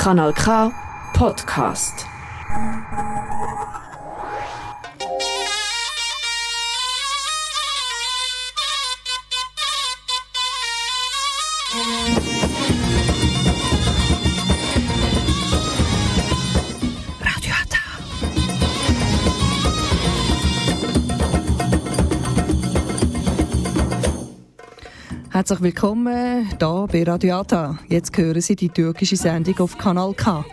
Kanal K Podcast. Herzlich willkommen hier bei Radio Ata. Jetzt hören Sie die türkische Sendung auf Kanal K.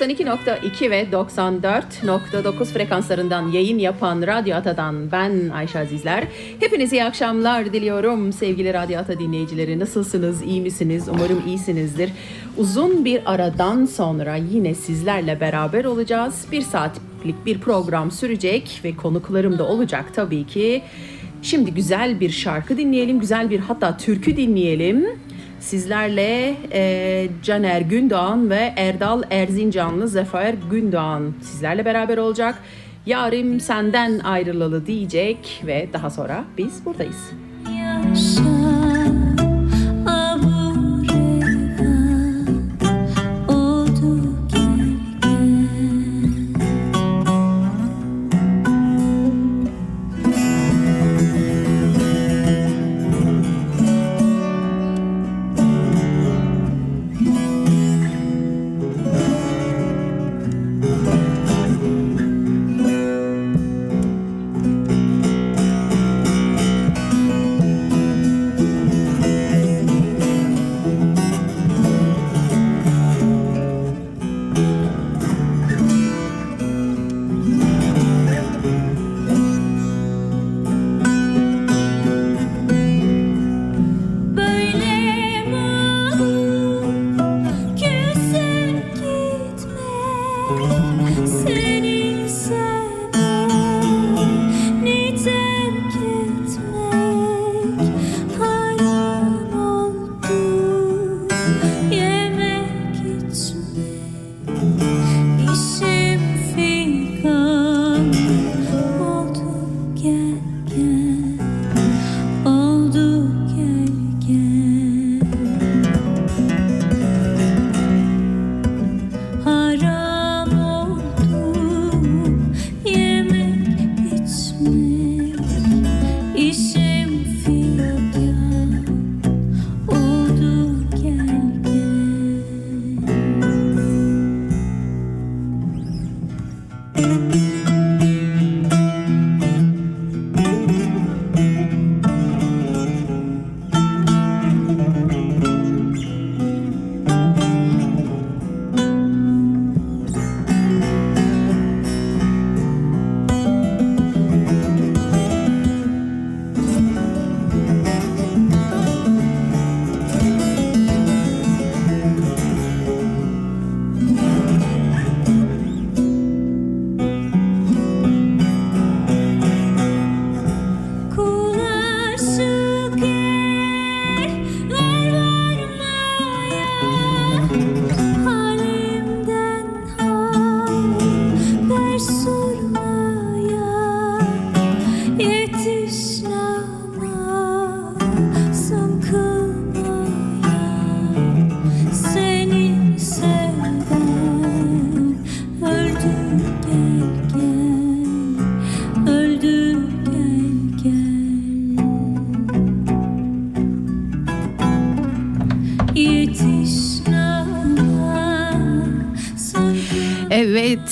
...92.2 ve 94.9 frekanslarından yayın yapan Radyo Ata'dan ben Ayşe Azizler. Hepinize iyi akşamlar diliyorum sevgili Radyo Ata dinleyicileri. Nasılsınız, iyi misiniz? Umarım iyisinizdir. Uzun bir aradan sonra yine sizlerle beraber olacağız. Bir saatlik bir program sürecek ve konuklarım da olacak tabii ki. Şimdi güzel bir şarkı dinleyelim, güzel bir hatta türkü dinleyelim. Sizlerle e, Caner Gündoğan ve Erdal Erzincanlı Zafer Gündoğan sizlerle beraber olacak. Yarim senden ayrılalı diyecek ve daha sonra biz buradayız. Böyle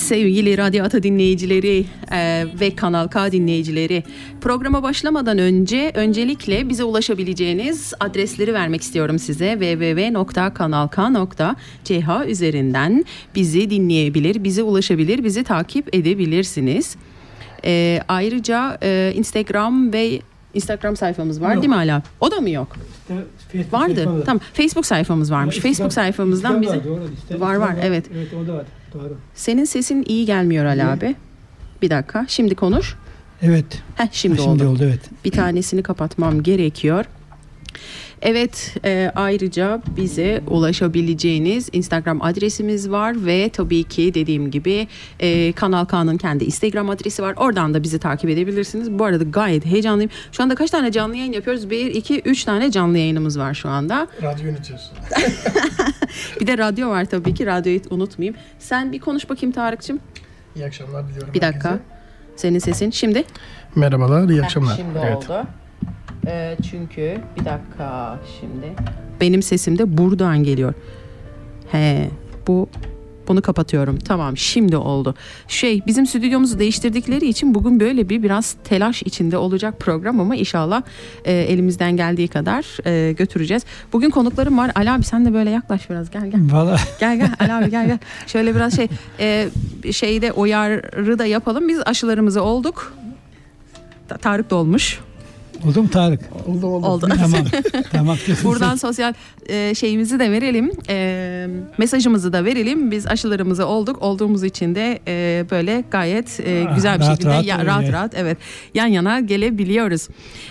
sevgili Radyo Ata dinleyicileri e, ve Kanal K dinleyicileri programa başlamadan önce öncelikle bize ulaşabileceğiniz adresleri vermek istiyorum size www.kanalk.ch üzerinden bizi dinleyebilir, bize ulaşabilir, bizi takip edebilirsiniz. E, ayrıca e, Instagram ve Instagram sayfamız var Yok. değil mi hala? O da mı yok? İşte Facebook Vardı. sayfamız var. Tamam. Facebook sayfamız varmış. Ya, Facebook sayfamızdan bize var, Var, evet. Evet o da var. Doğru. Senin sesin iyi gelmiyor Ali Niye? abi. Bir dakika. Şimdi konuş. Evet. Heh, şimdi, Şimdi oldu. oldu evet. Bir tanesini kapatmam gerekiyor. Evet e, ayrıca bize ulaşabileceğiniz Instagram adresimiz var ve tabii ki dediğim gibi e, Kanal K'nın kendi Instagram adresi var. Oradan da bizi takip edebilirsiniz. Bu arada gayet heyecanlıyım. Şu anda kaç tane canlı yayın yapıyoruz? Bir, iki, üç tane canlı yayınımız var şu anda. Radyo yönetiyorsun. Bir de radyo var tabii ki. Radyoyu unutmayayım. Sen bir konuş bakayım Tarık'cığım. İyi akşamlar diliyorum Bir dakika. herkese. Senin sesin şimdi. Merhabalar, iyi akşamlar. Şimdi evet. oldu. Ee, çünkü bir dakika şimdi. Benim sesim de buradan geliyor. He bu bunu kapatıyorum. Tamam şimdi oldu. Şey bizim stüdyomuzu değiştirdikleri için bugün böyle bir biraz telaş içinde olacak program ama inşallah e, elimizden geldiği kadar e, götüreceğiz. Bugün konuklarım var. Ali abi sen de böyle yaklaş biraz gel gel. Valla Gel gel Ali abi gel gel. Şöyle biraz şey e, şeyde uyarı da yapalım. Biz aşılarımızı olduk. Ta- Tarık da olmuş. Oldu mu Tarık? Oldu oldu. Oldu. tamam. tamam. Buradan sosyal e, şeyimizi de verelim. E, mesajımızı da verelim. Biz aşılarımızı olduk. Olduğumuz için de e, böyle gayet e, Ah, güzel bir rahat şekilde rahat ya- öyle. rahat rahat evet yan yana gelebiliyoruz.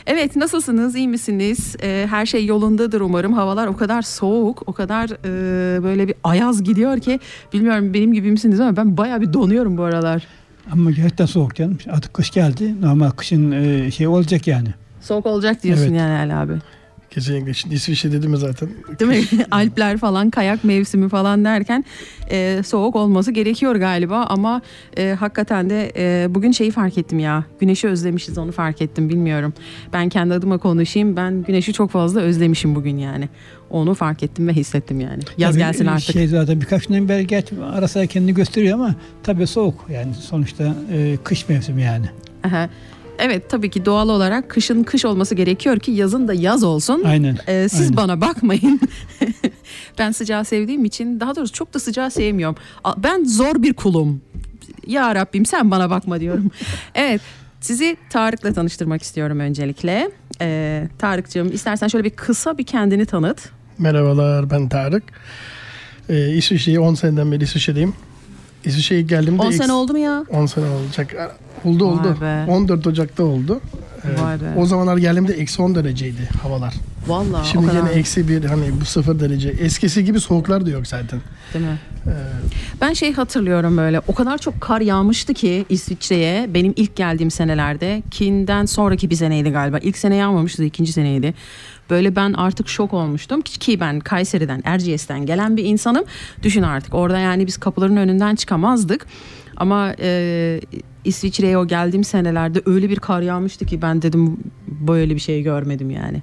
Evet nasılsınız? İyi misiniz? E, her şey yolundadır umarım. Havalar o kadar soğuk, o kadar e, böyle bir ayaz gidiyor ki bilmiyorum benim gibi misiniz ama ben bayağı bir donuyorum bu aralar. Ama gerçekten soğuk canım. Artık kış geldi. Normal kışın e, şey olacak yani. Soğuk olacak diyorsun Evet. yani Ali abi. Kesinlikle. Şimdi İsviçre dedi mi zaten? Değil mi? Alpler falan kayak mevsimi falan derken e, soğuk olması gerekiyor galiba ama e, hakikaten de e, bugün şeyi fark ettim ya güneşi özlemişiz onu fark ettim bilmiyorum. Ben kendi adıma konuşayım ben güneşi çok fazla özlemişim bugün yani. Onu fark ettim ve hissettim yani. Yaz Tabii, gelsin artık. Şey zaten birkaç günden beri geç ara sıra kendini gösteriyor ama tabii soğuk. Yani sonuçta e, kış mevsimi yani. Aha. Evet tabii ki doğal olarak kışın kış olması gerekiyor ki yazın da yaz olsun. Aynen. Ee, siz aynen. bana bakmayın. ben sıcağı sevdiğim için daha doğrusu çok da sıcağı sevmiyorum. Ben zor bir kulum. Ya Rabbim sen bana bakma diyorum. evet sizi Tarık'la tanıştırmak istiyorum öncelikle. Ee, Tarık'cığım istersen şöyle bir kısa bir kendini tanıt. Merhabalar, ben Tarık. Ee, İsviçre'yi 10 seneden beri İsviçre'deyim. İsviçre'ye geldiğimde... 10 eks- sene oldu mu ya? 10 sene olacak. Oldu Vay oldu. be. 14 Ocak'ta oldu. Vay be. O zamanlar geldiğimde eksi 10 dereceydi havalar. Vallahi o Şimdi kadar. yine eksi bir hani bu sıfır derece. Eskisi gibi soğuklar da yok zaten. Değil mi? Ee, Ben şey hatırlıyorum böyle o kadar çok kar yağmıştı ki İsviçre'ye benim ilk geldiğim senelerde kinden sonraki bir seneydi galiba. İlk sene yağmamıştı ikinci seneydi. Böyle ben artık şok olmuştum ki ki ben Kayseri'den Erciyes'ten gelen bir insanım. Düşün artık orada yani biz kapıların önünden çıkamazdık. Ama e, İsviçre'ye o geldiğim senelerde öyle bir kar yağmıştı ki ben dedim böyle bir şey görmedim yani.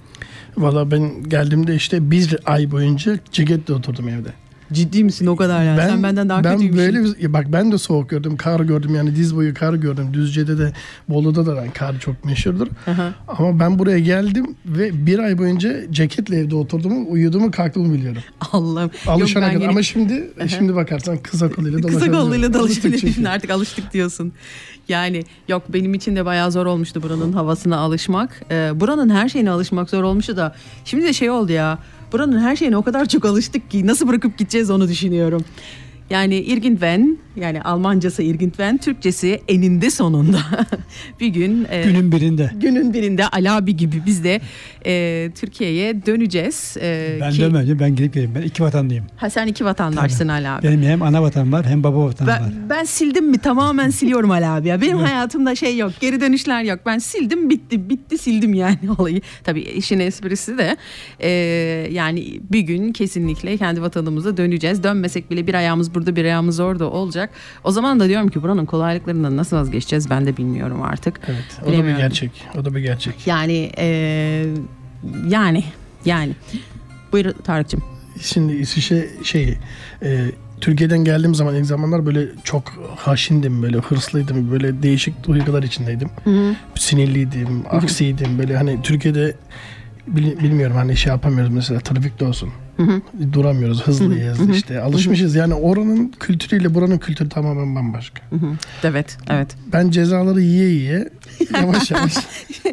Valla ben geldiğimde işte bir ay boyunca ceketle oturdum evde. Ciddi misin o kadar yani? Sen benden daha ben kötüymüşsün. böyle bir- bak ben de soğuk gördüm, kar gördüm yani diz boyu kar gördüm. Düzce'de de Bolu'da da kar çok meşhurdur. Aha. Ama ben buraya geldim ve bir ay boyunca ceketle evde oturduğumu, uyuduğumu, kalktığımı biliyorum. Allah'ım. Alışana Yok, ben kadar. yeni- Ama şimdi şimdi bakarsan kısa koluyla Kısa dolaşabiliyorum. kolluyla Alıştık dolaşabilirsin çünkü. artık alıştık diyorsun. Yani yok benim için de bayağı zor olmuştu buranın havasına alışmak. Ee, buranın her şeyine alışmak zor olmuştu da. Şimdi de şey oldu ya. Buranın her şeyine o kadar çok alıştık ki nasıl bırakıp gideceğiz onu düşünüyorum. Yani Irgendwen yani Almancası Irgendwen, Türkçesi eninde sonunda bir gün e, Günün birinde. günün birinde Ali abi gibi biz de e, Türkiye'ye döneceğiz. E, Ben ki- dönmeyeceğim. Ben gidip geleyim. Ben iki vatanlıyım. Ha sen iki vatandaşsın Ali abi. Benim hem ana vatan var hem baba vatan var. Ben, ben sildim mi tamamen siliyorum Ali abi ya. Benim hayatımda şey yok. Geri dönüşler yok. Ben sildim bitti. Bitti sildim yani olayı. Tabii işin esprisi de e, yani bir gün kesinlikle kendi vatanımıza döneceğiz. Dönmesek bile bir ayağımız burada bir ayağımız orada olacak. O zaman da diyorum ki buranın kolaylıklarından nasıl vazgeçeceğiz ben de bilmiyorum artık. Evet, o da bir gerçek. O da bir gerçek. Yani e, yani yani. Buyur Tarık'cığım. Şimdi İsviçre şey e, Türkiye'den geldiğim zaman ilk zamanlar böyle çok haşindim böyle hırslıydım böyle değişik duygular içindeydim. Sinirliydim, aksiydim böyle hani Türkiye'de bil- bilmiyorum hani şey yapamıyoruz mesela trafikte olsun. Duramıyoruz, hızlıyız işte. Alışmışız. Yani oranın kültürüyle buranın kültürü tamamen bambaşka. Evet, evet. Ben cezaları yiye yiye yavaş yavaş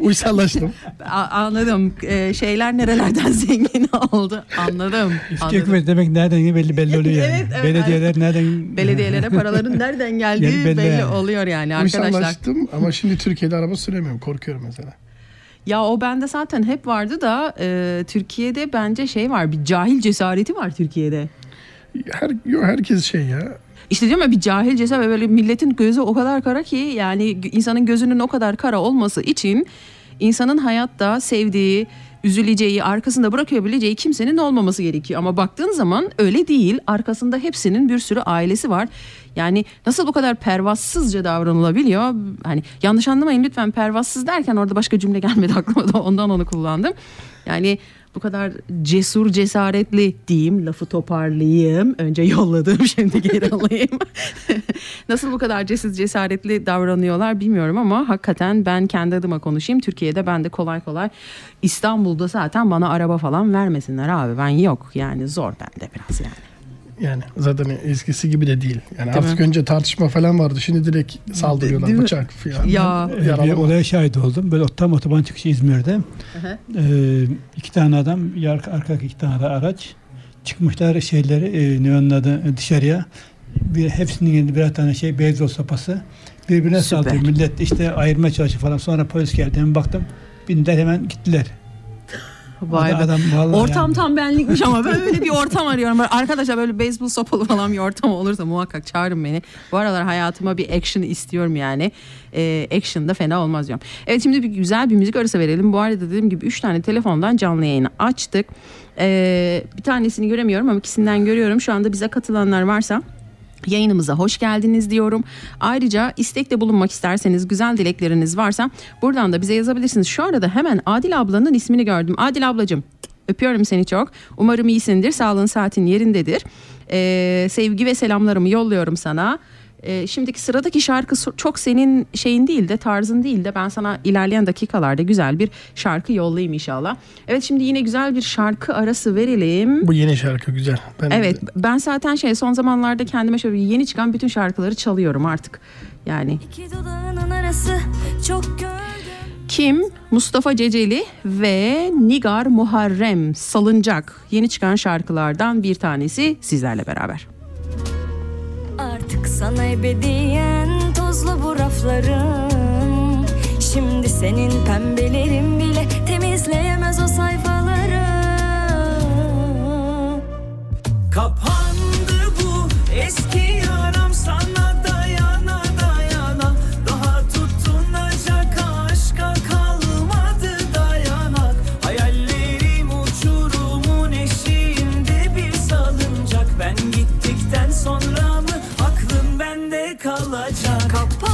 uysallaştım. A- anladım. Ee, şeyler nerelerden zengin oldu? Anladım. anladım. İstiyor demek nereden belli belli oluyor yani. Evet, evet, Belediyeler nereden... Belediyelere paraların nereden geldiği Yani belli belli yani. oluyor yani arkadaşlar. Uysallaştım ama şimdi Türkiye'de araba süremiyorum. Korkuyorum mesela. Ya o bende zaten hep vardı da e, Türkiye'de bence şey var bir cahil cesareti var Türkiye'de. Her, yo, herkes şey ya. İşte diyorum ya bir cahil ve böyle milletin gözü o kadar kara ki yani insanın gözünün o kadar kara olması için insanın hayatta sevdiği, üzüleceği, arkasında bırakabileceği kimsenin olmaması gerekiyor. Ama baktığın zaman öyle değil. Arkasında hepsinin bir sürü ailesi var. Yani nasıl bu kadar pervasızca davranılabiliyor? Hani yanlış anlamayın lütfen pervasız derken orada başka cümle gelmedi aklıma da ondan onu kullandım. Yani bu kadar cesur cesaretli diyeyim lafı toparlayayım. Önce yolladım şimdi geri alayım. Nasıl bu kadar cesur cesaretli davranıyorlar bilmiyorum ama hakikaten ben kendi adıma konuşayım. Türkiye'de ben de kolay kolay İstanbul'da zaten bana araba falan vermesinler abi. Ben yok yani zor bende biraz yani. Yani zaten eskisi gibi de değil. Yani Değil artık mi? önce tartışma falan vardı. Şimdi direkt saldırıyorlar. Değil? Bıçak falan. Ya. Ee, bir olaya şahit oldum. Böyle tam otoban çıkışı İzmir'de. hı. Ee, iki tane adam, arka, arka iki tane de araç. Çıkmışlar şeyleri, e, ne onun adı, e, dışarıya. Bir, hepsinin elinde birer tane şey, beyzbol sopası. Birbirine Süper. saldırıyor. Millet işte ayırmaya çalışıyor falan. Sonra polis geldi. Hemen baktım. Bindiler hemen gittiler. Vay be. Adam, vallahi Ortam yani. tam benlikmiş ama böyle bir ortam arıyorum. Böyle arkadaşlar böyle beyzbol sopalı falan bir ortam olursa muhakkak çağırın beni. Bu aralar hayatıma bir action istiyorum yani. Ee, action da fena olmaz diyorum. Evet şimdi bir güzel bir müzik arası verelim. Bu arada dediğim gibi 3 tane telefondan canlı yayını açtık. Ee, bir tanesini göremiyorum ama ikisinden görüyorum. Şu anda bize katılanlar varsa Yayınımıza hoş geldiniz diyorum. Ayrıca istekte bulunmak isterseniz, güzel dilekleriniz varsa buradan da bize yazabilirsiniz. Şu arada hemen Adil ablanın ismini gördüm. Adil ablacığım öpüyorum seni çok. Umarım iyisindir, sağlığın saatin yerindedir. Ee, sevgi ve selamlarımı yolluyorum sana. Ee, şimdiki sıradaki şarkı çok senin şeyin değil de tarzın değil de ben sana ilerleyen dakikalarda güzel bir şarkı yollayayım inşallah. Evet şimdi yine güzel bir şarkı arası verelim. Bu yeni şarkı güzel. Ben Evet ben zaten şey son zamanlarda kendime şöyle yeni çıkan bütün şarkıları çalıyorum artık. Yani İki dudağının arası çok gördüm. kim? Mustafa Ceceli ve Nigar Muharrem Salıncak yeni çıkan şarkılardan bir tanesi sizlerle beraber. Artık sana ebediyen tozlu bu raflarım Şimdi senin pembelerin bile temizleyemez o sayfaları. Kapandı bu eski kalacak Kapandı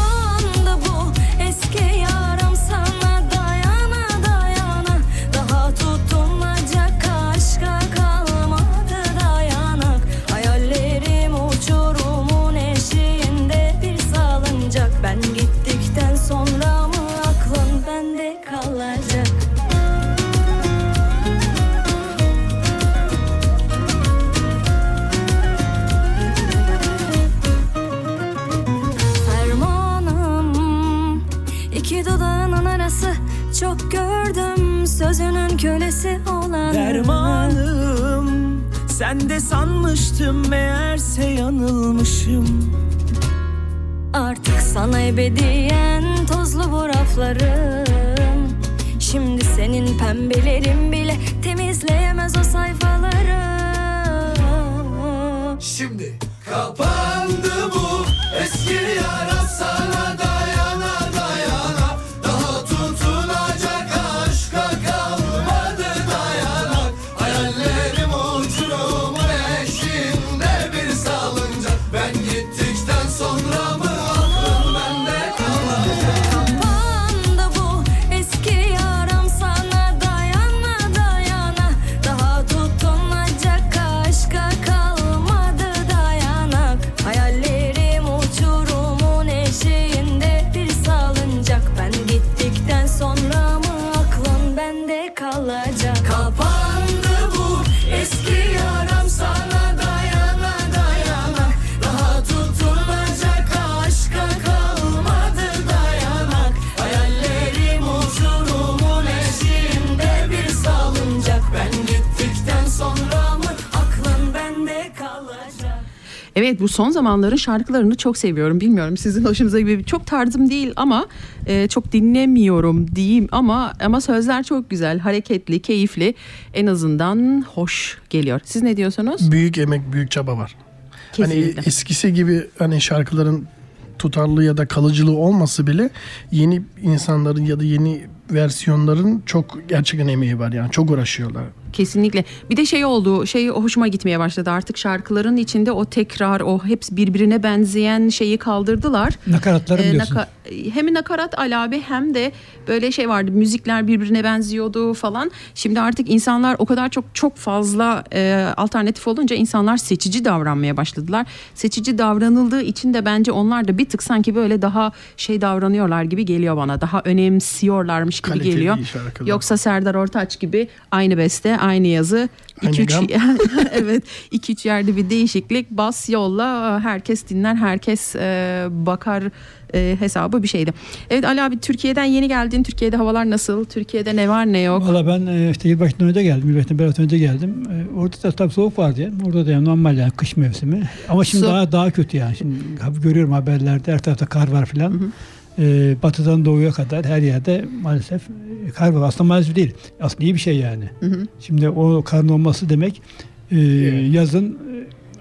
Sen de sanmıştım meğerse yanılmışım. Artık sana ebediyen tozlu bu raflarım Şimdi senin pembelerin bile temizleyemez o sayfaları Şimdi kapandı son zamanların şarkılarını çok seviyorum. Bilmiyorum sizin hoşunuza gibi çok tarzım değil ama e, çok dinlemiyorum diyeyim ama ama sözler çok güzel, hareketli, keyifli. En azından hoş geliyor. Siz ne diyorsunuz? Büyük emek, büyük çaba var. Hani Kesinlikle. eskisi gibi hani şarkıların tutarlı ya da kalıcılığı olması bile yeni insanların ya da yeni versiyonların çok gerçekten emeği var yani çok uğraşıyorlar. Kesinlikle. Bir de şey oldu, şey hoşuma gitmeye başladı. Artık şarkıların içinde o tekrar, o hepsi birbirine benzeyen şeyi kaldırdılar. Nakaratları Ee, naka- hem nakarat alabi hem de böyle şey vardı müzikler birbirine benziyordu falan. Şimdi artık insanlar o kadar çok çok fazla e, alternatif olunca insanlar seçici davranmaya başladılar. Seçici davranıldığı için de bence onlar da bir tık sanki böyle daha şey davranıyorlar gibi geliyor bana. Daha önemsiyorlarmış gibi Kaliteli geliyor. Yoksa Serdar Ortaç gibi aynı beste, aynı yazı, Aynı 2 3 gam. evet 2 3 yerde bir değişiklik bas yolla herkes dinler, herkes e, bakar e, hesabı bir şeydi. Evet Ali abi Türkiye'den yeni geldin. Türkiye'de havalar nasıl? Türkiye'de ne var ne yok? Valla ben e, işte yılbaşından önce geldim. Yılbaşından biraz önce geldim. E, Orada da tabii soğuk vardı yani. Orada da yani normal yani kış mevsimi. Ama şimdi Su- daha daha kötü yani. Şimdi hab- görüyorum haberlerde her tarafta kar var filan. E, batıdan doğuya kadar her yerde maalesef kar var. Aslında maalesef değil. Aslında iyi bir şey yani. Şimdi o karın olması demek e, yazın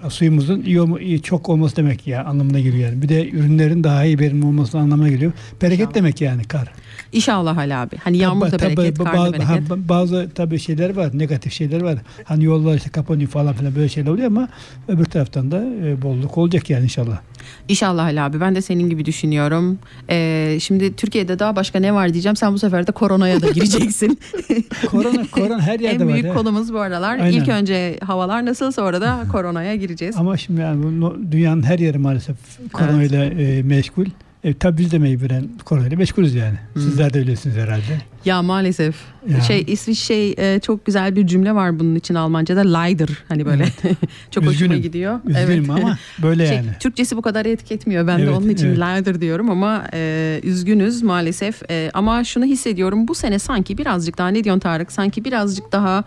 e, suyumuzun iyi, olma, iyi çok olması demek ya anlamına geliyor yani. Bir de ürünlerin daha iyi verimli olması anlamına geliyor. Bereket İnşallah. demek yani kar. İnşallah Ali abi. Hani yağmur da bereket, bazı, bereket. ha, bazı tabii şeyler var, negatif şeyler var. Hani yollar işte kapanıyor falan filan böyle şeyler oluyor ama öbür taraftan da e, bolluk olacak yani inşallah. İnşallah Ali abi. Ben de senin gibi düşünüyorum. Ee, şimdi Türkiye'de daha başka ne var diyeceğim. Sen bu sefer de koronaya da gireceksin. Korona, korona her yerde en var. büyük ya. konumuz bu aralar. Aynen. İlk önce havalar nasıl sonra da koronaya gireceğiz. Ama şimdi yani dünyanın her yeri maalesef koronayla e, meşgul. E, tabii biz de mecburen koronayla meşgulüz yani. Sizler de öylesiniz herhalde. Ya maalesef. Ya. Şey İsviç şey e, çok güzel bir cümle var bunun için Almanca'da leider hani böyle. çok hoşuma Üzgünüm. gidiyor. Üzgünüm ama böyle Şey, yani. Türkçesi bu kadar etki etmiyor. Ben de Evet, onun için evet. leider diyorum ama e, üzgünüz maalesef. E, ama şunu hissediyorum bu sene sanki birazcık daha ne diyorsun Tarık? Sanki birazcık daha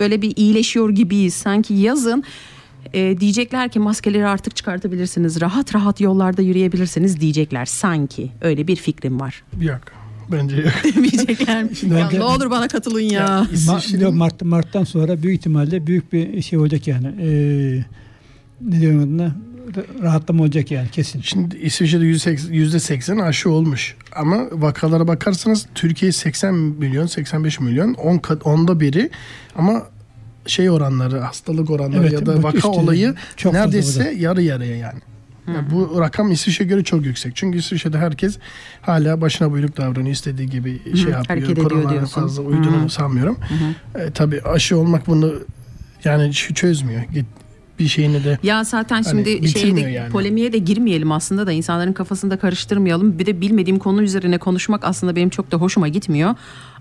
böyle bir iyileşiyor gibiyiz. Sanki yazın e, diyecekler ki maskeleri artık çıkartabilirsiniz. Rahat rahat yollarda yürüyebilirsiniz diyecekler. Sanki öyle bir fikrim var. Yok. Bence yok. Demeyecekler mi? Şimdi ya bence- ne olur bana katılın ya. Ya, Ma- Mart, Mart'tan sonra büyük ihtimalle büyük bir şey olacak yani. E, ne diyorum adına? Ra- Rahatlama olacak yani kesin. Şimdi İsviçre'de yüzde seksen aşı olmuş. Ama vakalara bakarsanız Türkiye 80 milyon, 85 milyon, 10 kat, onda biri. Ama şey oranları, hastalık oranları Evet, ya da vaka işte olayı çok neredeyse yarı yarıya yani. Yani bu rakam İsviçre'ye göre çok yüksek. Çünkü İsviçre'de herkes hala başına buyruk davranıyor. istediği gibi şey yapıyor. hareket Koronalara fazla uyduğunu Hı. sanmıyorum. E, tabii aşı olmak bunu yani çözmüyor. Git bir şeyini de Ya zaten Hani şimdi şeyde yani. polemiğe de girmeyelim aslında da insanların kafasını da karıştırmayalım. Bir de bilmediğim konu üzerine konuşmak aslında benim çok da hoşuma gitmiyor.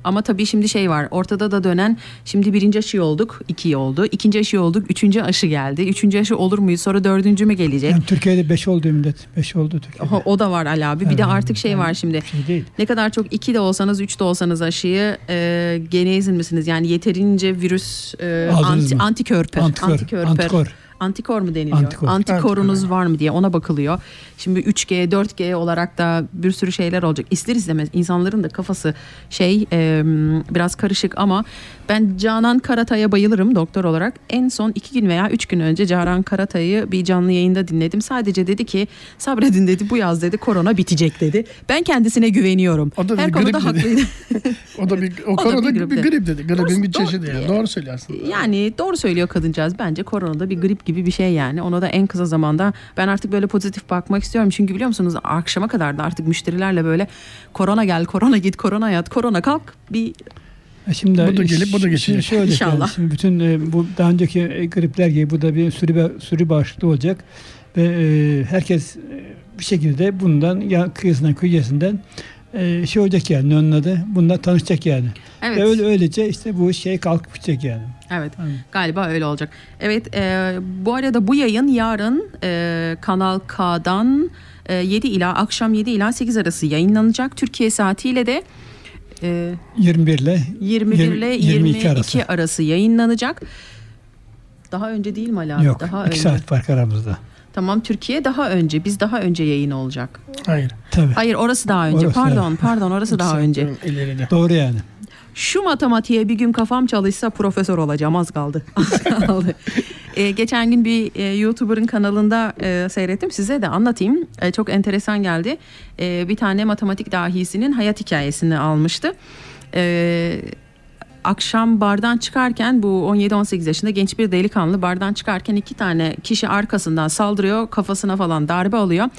Ama tabii şimdi şey var ortada da dönen şimdi birinci aşı olduk iki oldu ikinci aşı olduk üçüncü aşı geldi üçüncü aşı olur muyuz sonra dördüncü mü gelecek Yani Türkiye'de 5 oldu millet. 5 oldu Türkiye'de. o, o da var Ali abi bir de Evet, artık şey var şimdi Şey değil. ne kadar çok iki de olsanız üç de olsanız aşıyı e, genezin misiniz yani yeterince virüs e, Aldınız anti, mı? antikörper Antikör, antikörper antikor. Antikor mu deniliyor? Antikor. Antikorunuz var mı diye ona bakılıyor. Şimdi 3G, 4G olarak da bir sürü şeyler olacak. İster istemez insanların da kafası şey e, biraz karışık ama ben Canan Karatay'a bayılırım doktor olarak. En son iki gün veya üç gün önce Canan Karatay'ı bir canlı yayında dinledim. Sadece dedi ki sabredin dedi bu yaz dedi korona bitecek dedi. Ben kendisine güveniyorum. O da Her konuda grip dedi. haklıydı. O da bir o O da konuda bir bir, grip grip, dedi. Gripin bir çeşidi yani. doğru- söylüyorsun. Yani doğru söylüyor kadıncağız. Bence korona da bir grip gibi bir şey yani. Ona da en kısa zamanda ben artık böyle pozitif bakmak istiyorum. Çünkü biliyor musunuz akşama kadar da artık müşterilerle böyle korona gel, korona git, korona yat, korona kalk bir E Şimdi Bu da gelip bu da geçecek. Şöyle İnşallah. Yani şimdi bütün e, bu daha önceki e, gripler gibi bu da bir sürü sürü bağışıklığı olacak ve e, herkes bir şekilde bundan ya kıyısından kıyısından e, şey olacak yani onun adı bundan tanışacak yani. evet. Ve öyle öylece işte bu şey kalkıp gidecek yani. Evet Aynen. galiba öyle olacak. Evet e, bu arada bu yayın yarın e, Kanal K'dan e, 7 ila akşam 7 ila 8 arası yayınlanacak. Türkiye saatiyle de e, 21 ile 21 ile 22 22 arası. arası. yayınlanacak. Daha önce değil mi Ali abi? yok. Daha 2 önce. saat fark aramızda. Tamam Türkiye daha önce. Biz daha önce yayın olacak. Hayır. Tabii. Hayır orası daha önce. Orası, pardon pardon orası daha önce. İleride. Doğru yani. Şu matematiğe bir gün kafam çalışsa profesör olacağım az kaldı. Az kaldı. Ee, geçen gün bir e, YouTuber'ın kanalında e, seyrettim size de anlatayım. E, çok enteresan geldi. E, bir tane matematik dahisinin hayat hikayesini almıştı. E, akşam bardan çıkarken bu 17-18 yaşında genç bir delikanlı bardan çıkarken iki tane kişi arkasından saldırıyor kafasına falan darbe alıyor.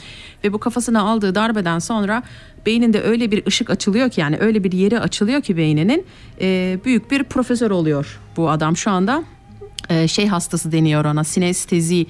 Ve bu kafasına aldığı darbeden sonra beyninde öyle bir ışık açılıyor ki yani öyle bir yeri açılıyor ki beyninin e, büyük bir profesör oluyor bu adam. Şu anda e, şey hastası deniyor ona sinestezi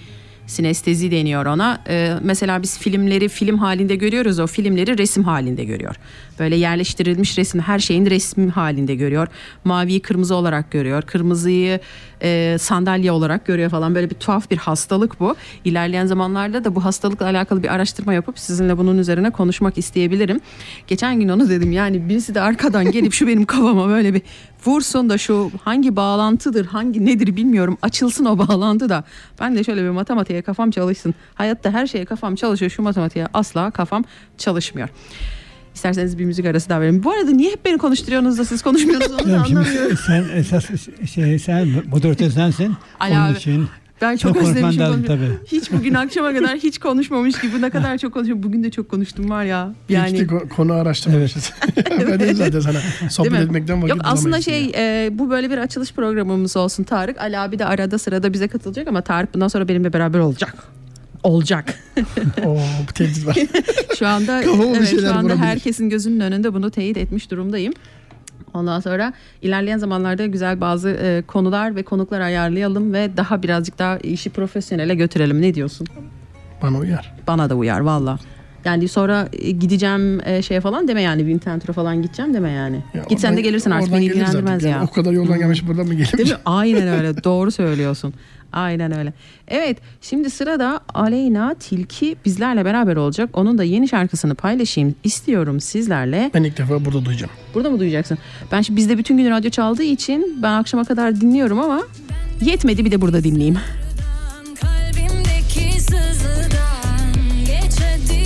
sinestezi deniyor ona. E, mesela biz filmleri film halinde görüyoruz o filmleri resim halinde görüyor. Böyle yerleştirilmiş resim her şeyin resmi halinde görüyor. Maviyi kırmızı olarak görüyor. Kırmızıyı e, sandalye olarak görüyor falan. Böyle bir tuhaf bir hastalık bu. İlerleyen zamanlarda da bu hastalıkla alakalı bir araştırma yapıp sizinle bunun üzerine konuşmak isteyebilirim. Geçen gün onu dedim yani birisi de arkadan gelip şu benim kafama böyle bir vursun da şu hangi bağlantıdır hangi nedir bilmiyorum açılsın o bağlantı da ben de şöyle bir matematiğe kafam çalışsın hayatta her şeye kafam çalışıyor şu matematiğe asla kafam çalışmıyor. İsterseniz bir müzik arası daha verelim. Bu arada niye hep beni konuşturuyorsunuz da siz konuşmuyorsunuz onu da anlamıyorum. sen esas şey sen moderatör sensin. Ali Onun abi, için Ben çok, çok özlemişim. lazım tabii. Hiç bugün akşama kadar hiç konuşmamış gibi ne kadar çok konuşuyorum. Bugün de çok konuştum var ya. Yani... Ko- konu araştırmamışız. ben de zaten sana sohbet etmekten vakit Yok aslında şey e, bu böyle bir açılış programımız olsun Tarık. Ali abi de arada sırada bize katılacak ama Tarık bundan sonra benimle beraber olacak. Olacak. Oo, bu tehdit var. Şu anda evet, şu anda herkesin gözünün önünde bunu teyit etmiş durumdayım. Ondan sonra ilerleyen zamanlarda güzel bazı e, konular ve konuklar ayarlayalım ve daha birazcık daha işi profesyonele götürelim. Ne diyorsun? Bana uyar. Bana da uyar valla. Yani sonra e, gideceğim e, şeye falan deme yani Tour'a falan gideceğim deme yani. Ya Git sen de oradan- gelirsin artık oradan beni ilgilendirmez yani. ya. O kadar yoldan gelmiş buradan mı gelmiş? Değil mi? Aynen öyle. Doğru söylüyorsun. Aynen öyle. Evet şimdi sırada Aleyna Tilki bizlerle beraber olacak. Onun da yeni şarkısını paylaşayım istiyorum sizlerle. Ben ilk defa burada duyacağım. Burada mı duyacaksın? Ben şimdi bizde bütün gün radyo çaldığı için ben akşama kadar dinliyorum ama yetmedi bir de burada dinleyeyim. Kalbimdeki sızıdan Geç hadi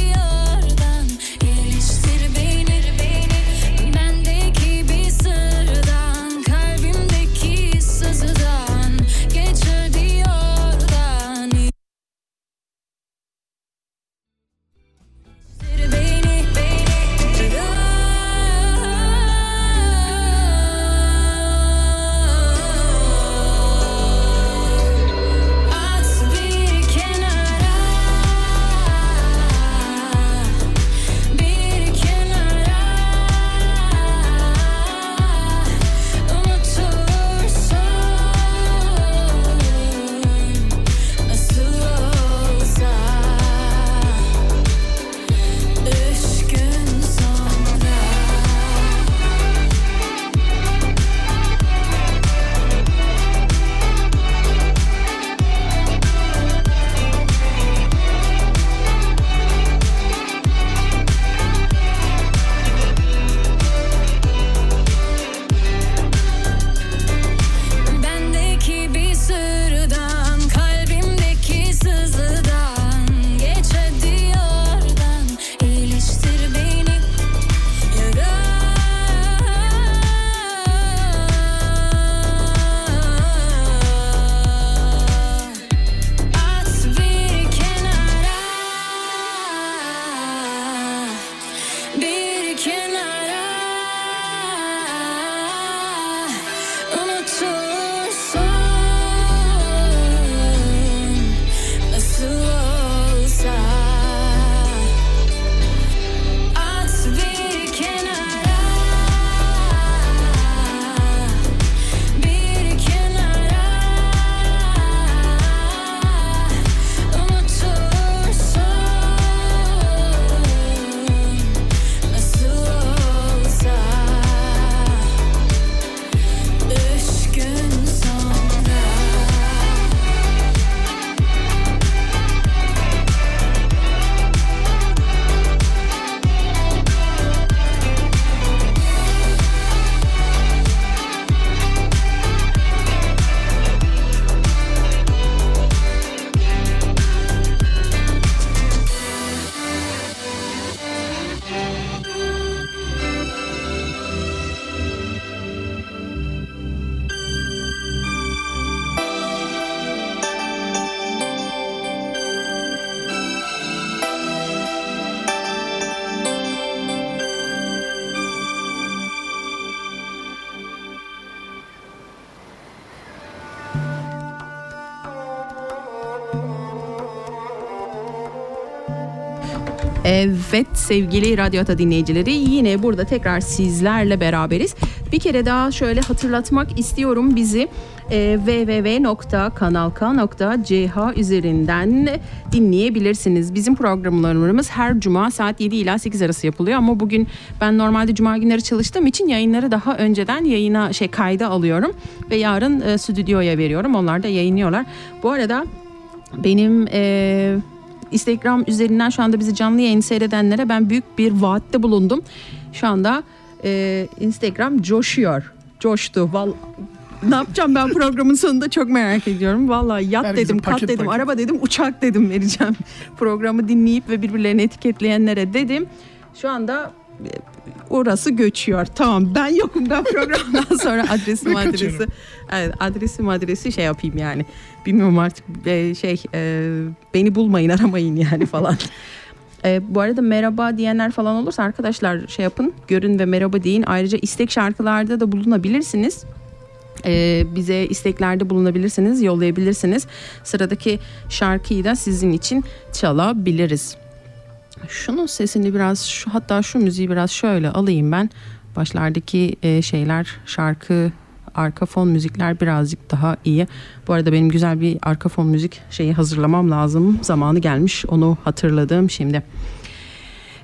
Evet sevgili Radyo Ata dinleyicileri yine burada tekrar sizlerle beraberiz. Bir kere daha şöyle hatırlatmak istiyorum bizi e, www.kanalk.ch üzerinden dinleyebilirsiniz. Bizim programlarımız her cuma saat 7 ila 8 arası yapılıyor ama bugün ben normalde cuma günleri çalıştığım için yayınları daha önceden yayına şey kayda alıyorum ve yarın e, stüdyoya veriyorum. Onlar da yayınlıyorlar. Bu arada benim e, Instagram üzerinden şu anda bizi canlı yayın seyredenlere ben büyük bir vaatte bulundum. Şu anda e, Instagram coşuyor. Coştu. Val ne yapacağım ben programın sonunda çok merak ediyorum. Vallahi yat Herkesin dedim, kat paket dedim, paket. araba dedim, uçak dedim vereceğim. Programı dinleyip ve birbirlerini etiketleyenlere dedim. Şu anda orası göçüyor. Tamam ben yokum ben programdan sonra adresim adresi. Evet adresim adresi şey yapayım yani. Bilmiyorum artık e, şey e, beni bulmayın aramayın yani falan. E, bu arada merhaba diyenler falan olursa arkadaşlar şey yapın görün ve merhaba deyin. Ayrıca istek şarkılarda da bulunabilirsiniz. E, bize isteklerde bulunabilirsiniz, yollayabilirsiniz. Sıradaki şarkıyı da sizin için çalabiliriz. Şunun sesini biraz şu hatta şu müziği biraz şöyle alayım ben. Başlardaki e, şeyler şarkı arka fon müzikler birazcık daha iyi. Bu arada benim güzel bir arka fon müzik şeyi hazırlamam lazım. Zamanı gelmiş onu hatırladım şimdi.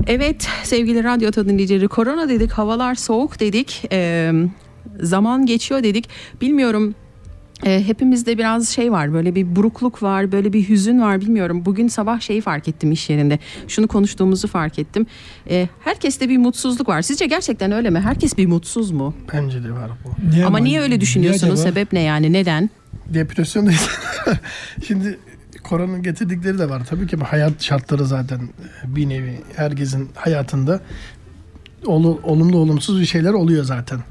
Evet sevgili radyo dinleyicileri korona dedik havalar soğuk dedik Ee, zaman geçiyor dedik bilmiyorum e, hepimizde biraz şey var böyle bir burukluk var böyle bir hüzün var bilmiyorum bugün sabah şeyi fark ettim iş yerinde şunu konuştuğumuzu fark ettim E, herkeste bir mutsuzluk var sizce gerçekten öyle mi herkes bir mutsuz mu Bence de var bu. Niye ama niye öyle düşünüyorsunuz acaba? sebep ne yani neden Depresyon değil. Şimdi koronanın getirdikleri de var. Tabii ki bu hayat şartları zaten bir nevi herkesin hayatında olu- olumlu olumsuz bir şeyler oluyor zaten.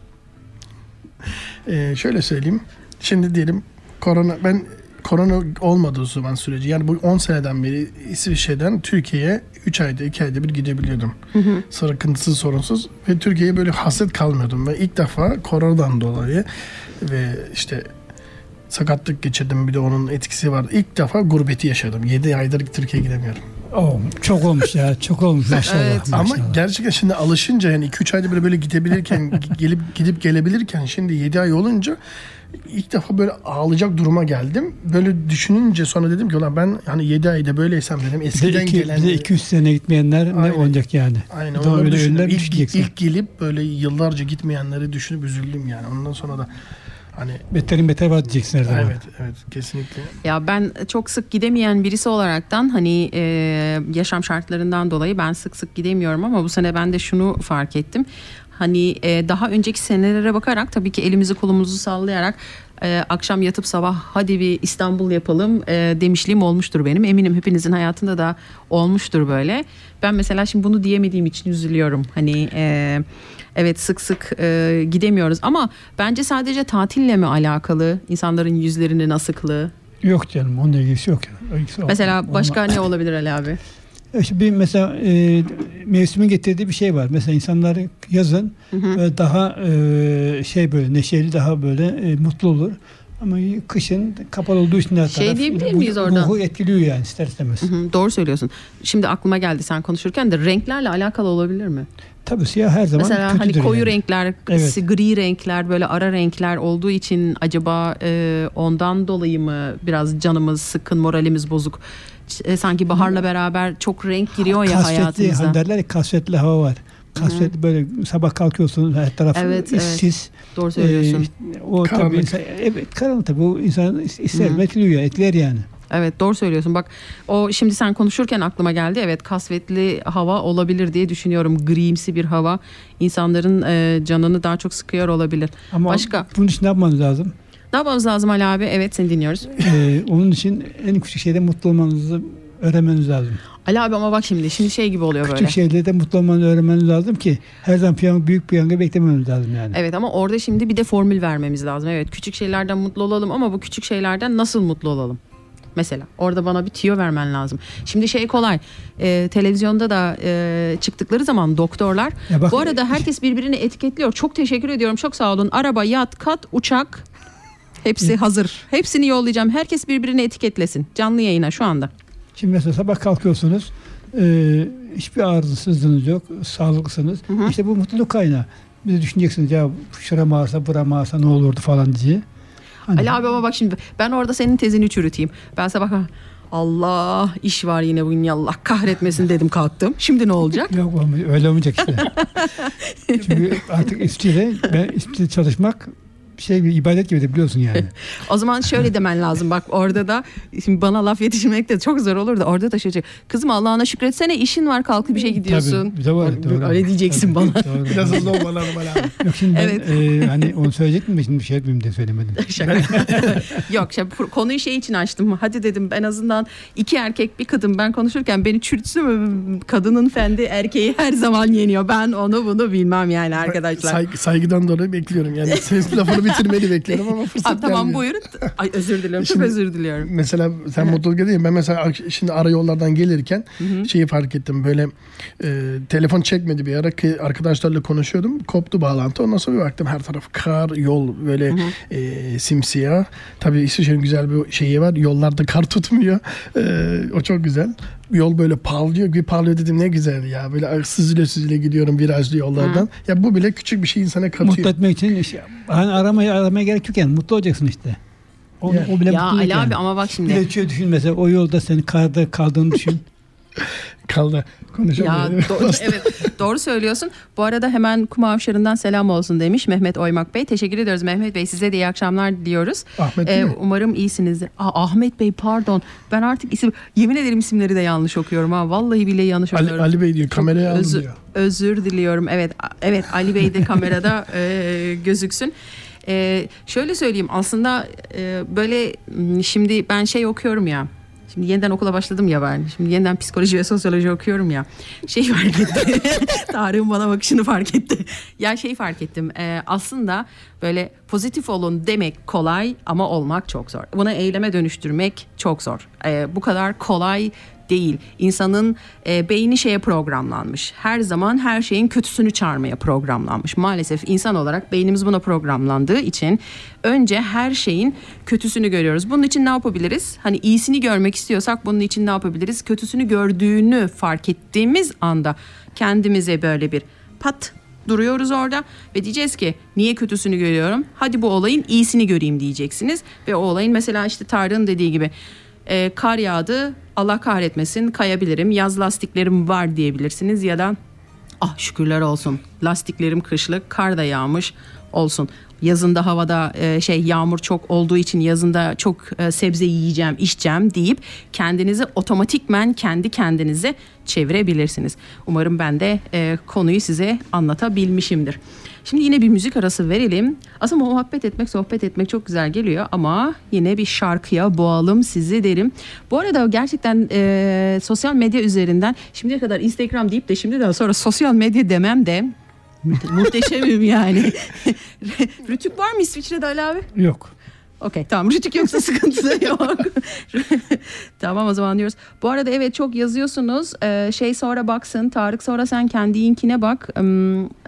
Ee, şöyle söyleyeyim. Şimdi diyelim korona ben korona olmadığı zaman süreci yani bu 10 seneden beri İsviçre'den Türkiye'ye 3 ayda 2 ayda bir gidebiliyordum. Sıkıntısız sorunsuz ve Türkiye'ye böyle hasret kalmıyordum ve ilk defa koronadan dolayı ve işte sakatlık geçirdim bir de onun etkisi var. İlk defa gurbeti yaşadım. 7 aydır Türkiye'ye gidemiyorum. Oo, çok olmuş ya. Çok olmuş maşallah. Evet. Ama maşallah. gerçekten şimdi alışınca yani 2-3 ayda böyle, böyle gidebilirken gelip gidip gelebilirken şimdi 7 ay olunca ilk defa böyle ağlayacak duruma geldim. Böyle düşününce sonra dedim ki ulan ben hani 7 ayda böyleysem dedim bir de, eskiden iki, gelen bir de 200 sene gitmeyenler ne Aynen. olacak yani? Aynen öyle düşündüm. İlk, ilk gelip böyle yıllarca gitmeyenleri düşünüp üzüldüm yani. Ondan sonra da hani Beterin beter var diyeceksin her zaman. evet evet kesinlikle. Ya ben çok sık gidemeyen birisi olaraktan hani e, yaşam şartlarından dolayı ben sık sık gidemiyorum ama bu sene ben de şunu fark ettim. Hani e, daha önceki senelere bakarak tabii ki elimizi kolumuzu sallayarak e, akşam yatıp sabah hadi bir İstanbul yapalım e, demişliğim olmuştur benim. Eminim hepinizin hayatında da olmuştur böyle. Ben mesela şimdi bunu diyemediğim için üzülüyorum. Hani e, evet sık sık e, gidemiyoruz ama bence sadece tatille mi alakalı insanların yüzlerinin asıklığı? Yok canım onunla ilgisi yok. ya. İlgisi Mesela başka ne olabilir Ali abi? İşte bir mesela e, mevsimin getirdiği bir şey var. Mesela insanlar yazın e, daha e, şey böyle neşeli, daha böyle e, mutlu olur. Ama kışın kapalı olduğu için her Şey taraf diyebilir miyiz oradan? Ruhu etkiliyor yani ister istemez. Hı hı, Doğru söylüyorsun. Şimdi aklıma geldi sen konuşurken de renklerle alakalı olabilir mi? Tabii siyah her zaman Mesela hani koyu yani. renkler, Evet. gri renkler, böyle ara renkler olduğu için acaba e, ondan dolayı mı biraz canımız sıkkın, moralimiz bozuk? E, sanki baharla beraber çok renk giriyor ya kasvetli, hayatımıza. hani derler ya kasvetli hava var. Kasvetli böyle sabah kalkıyorsun her taraf Evet, evet. işsiz. Doğru söylüyorsun. Ee, o tabii insan, evet karanlık tabii o insan ister Hı hı. etkiliyor, etkiler yani. Evet doğru söylüyorsun. Bak o şimdi sen konuşurken aklıma geldi. Evet kasvetli hava olabilir diye düşünüyorum. Grimsi bir hava insanların e, canını daha çok sıkıyor olabilir. Ama Başka? bunun için ne yapmanız lazım? Ne yapmamız lazım Ali abi? Evet seni dinliyoruz. Ee, onun için en küçük şeyde mutlu olmanızı öğrenmeniz lazım. Ali abi ama bak şimdi şimdi şey gibi oluyor böyle. Küçük şeylerde mutlu olmanızı öğrenmeniz lazım ki her zaman piyango, büyük piyango beklememiz lazım yani. Evet ama orada şimdi bir de formül vermemiz lazım. Evet küçük şeylerden mutlu olalım ama bu küçük şeylerden nasıl mutlu olalım? Mesela orada bana bir tüyo vermen lazım. Şimdi şey kolay. e, televizyonda da e, çıktıkları zaman doktorlar. Ya bak- bu arada herkes birbirini etiketliyor. Çok teşekkür ediyorum. Çok sağ olun. Araba, yat, kat, uçak. Hepsi hazır. Hepsini yollayacağım. Herkes birbirini etiketlesin. Canlı yayına şu anda. Şimdi mesela sabah kalkıyorsunuz Ee, hiçbir ağrısızlığınız yok. Sağlıklısınız. İşte bu mutluluk kaynağı. Bir de düşüneceksiniz ya şuram ağrısa buram ağrısa ne olurdu falan diye. Hani- Ali abi ama bak şimdi ben orada senin tezini çürüteyim. Ben sabah Allah iş var yine bugün ya Allah kahretmesin dedim kalktım. Şimdi ne olacak? Yok öyle olmayacak işte. Çünkü artık İsviçre'de ben İsviçre'de çalışmak şey bir ibadet gibi de biliyorsun yani. O zaman şöyle demen lazım bak orada da şimdi bana laf yetiştirmek de çok zor olur da orada da şey olacak. Kızım Allah'ına şükretsene işin var kalkıp bir şey gidiyorsun. Tabii, doğru, doğru. Öyle diyeceksin Tabii, bana. doğru. Biraz hızlı olmalı normal abi. Yok şimdi Evet. ben e, hani onu söyleyecektim de şimdi bir şey yapmayayım diye söylemedim. Şaka. Yok şey, pro- konuyu şey için açtım. Hadi dedim en azından iki erkek bir kadın ben konuşurken beni çürütsün mü? Kadının fendi erkeği her zaman yeniyor. Ben onu bunu bilmem yani arkadaşlar. Saygı, saygıdan dolayı bekliyorum. Yani senin lafını bitirmeni bekliyorum ama fırsat Aa, tamam gelmiyor. buyurun. Ay özür dilerim. Çok Şimdi- özür diliyorum. Mesela sen mutluluk dedin ya, ben mesela şimdi ara yollardan gelirken şeyi fark ettim. Böyle e, telefon çekmedi bir ara ki arkadaşlarla konuşuyordum. Koptu bağlantı. Ondan sonra bir baktım her taraf kar yol böyle e, simsiyah. Tabii İsviçre'nin güzel bir şeyi var. Yollarda kar tutmuyor. E, o çok güzel yol böyle parlıyor bir parlıyor dedim ne güzel ya böyle süzüle süzüle gidiyorum virajlı yollardan ya bu bile küçük bir şey insana mutlu katıyor etmek için işte, hani aramaya aramaya gerek yok yani mutlu olacaksın işte. O, Ya. o bile Ya Ali yani. abi ama bak Bir şimdi. de şöyle düşün mesela o yolda senin karda kaldığını düşün. kaldı Ya konuşamıyorum do- evet doğru söylüyorsun. Bu arada hemen Kum Avşarı'ndan selam olsun demiş Mehmet Oymak Bey. Teşekkür ediyoruz Mehmet Bey. Size de iyi akşamlar diliyoruz. Ahmet Ee, mi? umarım iyisinizdir. Aa, Ahmet Bey pardon. Ben artık isim yemin ederim isimleri de yanlış okuyorum ha. Vallahi billahi yanlış Ali, okuyorum. Ali Bey diyor kameraya alın özür, diyor özür diliyorum. Evet evet Ali Bey de kamerada e, gözüksün. E, şöyle söyleyeyim aslında e, böyle şimdi ben şey okuyorum ya. Şimdi yeniden okula başladım ya ben. Şimdi yeniden psikoloji ve sosyoloji okuyorum ya. Şey fark etti. Tarık'ın bana bakışını fark etti. Ya şey fark ettim. e, aslında böyle pozitif olun demek kolay ama olmak çok zor. Bunu eyleme dönüştürmek çok zor. E, bu kadar kolay değil. İnsanın e, beyni şeye programlanmış. Her zaman her şeyin kötüsünü çağırmaya programlanmış. Maalesef insan olarak beynimiz buna programlandığı için önce her şeyin kötüsünü görüyoruz. Bunun için ne yapabiliriz? Hani iyisini görmek istiyorsak bunun için ne yapabiliriz? Kötüsünü gördüğünü fark ettiğimiz anda kendimize böyle bir pat duruyoruz orada ve diyeceğiz ki niye kötüsünü görüyorum? Hadi bu olayın iyisini göreyim diyeceksiniz. Ve o olayın mesela işte Tarık'ın dediği gibi e, kar yağdı Allah kahretmesin kayabilirim yaz lastiklerim var diyebilirsiniz ya da ah şükürler olsun lastiklerim kışlık kar da yağmış olsun. Yazında havada e, şey yağmur çok olduğu için yazında çok e, sebze yiyeceğim, içeceğim deyip kendinizi otomatikmen kendi kendinize çevirebilirsiniz. Umarım ben de e, konuyu size anlatabilmişimdir. Şimdi yine bir müzik arası verelim. Aslında muhabbet etmek, sohbet etmek çok güzel geliyor ama yine bir şarkıya boğalım sizi derim. Bu arada gerçekten e, sosyal medya üzerinden şimdiye kadar Instagram deyip de şimdiden sonra sosyal medya demem de muhteşemim yani. Rütük var mı İsviçre'de Ali abi? Yok. Okey tamam rütük yoksa sıkıntı da yok. tamam o zaman diyoruz. Bu arada evet çok yazıyorsunuz. Ee, şey sonra baksın Tarık sonra sen kendi linkine bak.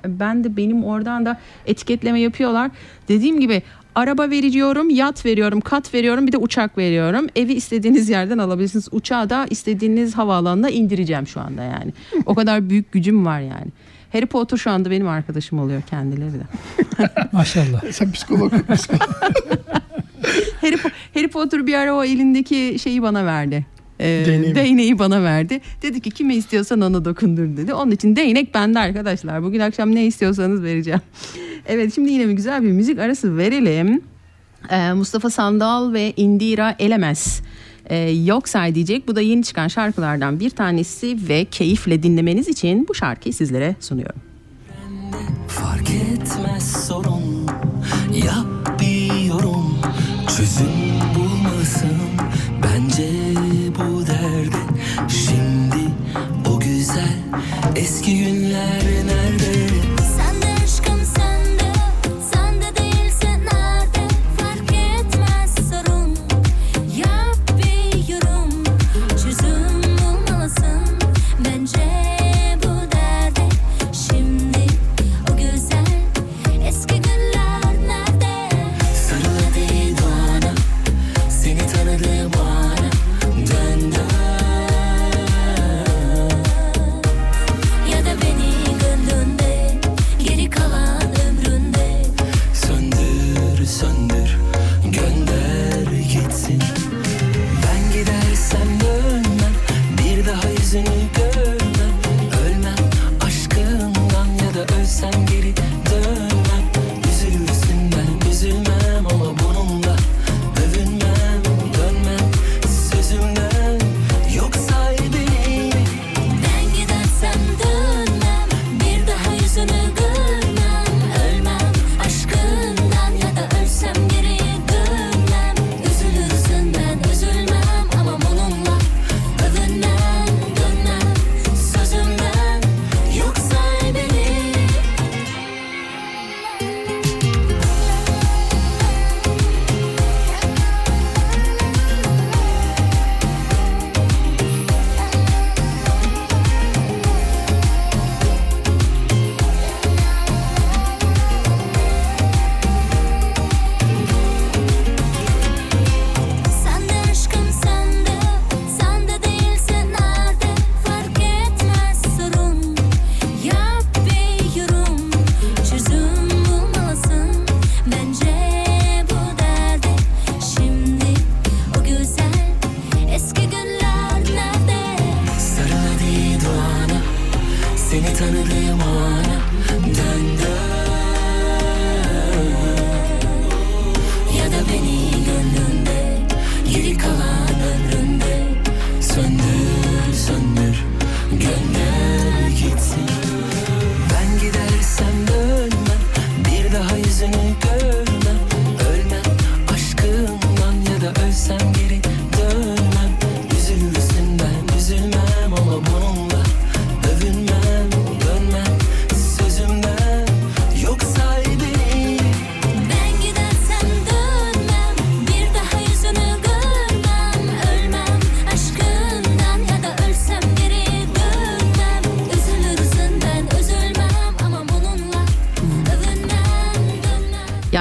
Ben de benim oradan da etiketleme yapıyorlar. Dediğim gibi araba veriyorum, yat veriyorum, kat veriyorum, bir de uçak veriyorum. Evi istediğiniz yerden alabilirsiniz. Uçağı da istediğiniz havaalanına indireceğim şu anda yani. O kadar büyük gücüm var yani. Harry Potter şu anda benim arkadaşım oluyor kendileri de. Maşallah. sen psikolog, psikolog. Harry, Po- Harry Potter bir ara o elindeki şeyi bana verdi. Ee, Değneği bana verdi. Dedi ki kime istiyorsan ona dokundur dedi. Onun için değnek bende arkadaşlar. Bugün akşam ne istiyorsanız vereceğim. evet şimdi yine bir güzel bir müzik arası verelim. Ee, Mustafa Sandal ve Indira Elemez. Ee, yok say diyecek. Bu da yeni çıkan şarkılardan bir tanesi ve keyifle dinlemeniz için bu şarkıyı sizlere sunuyorum. Fark etmez sorun Yap Cuisine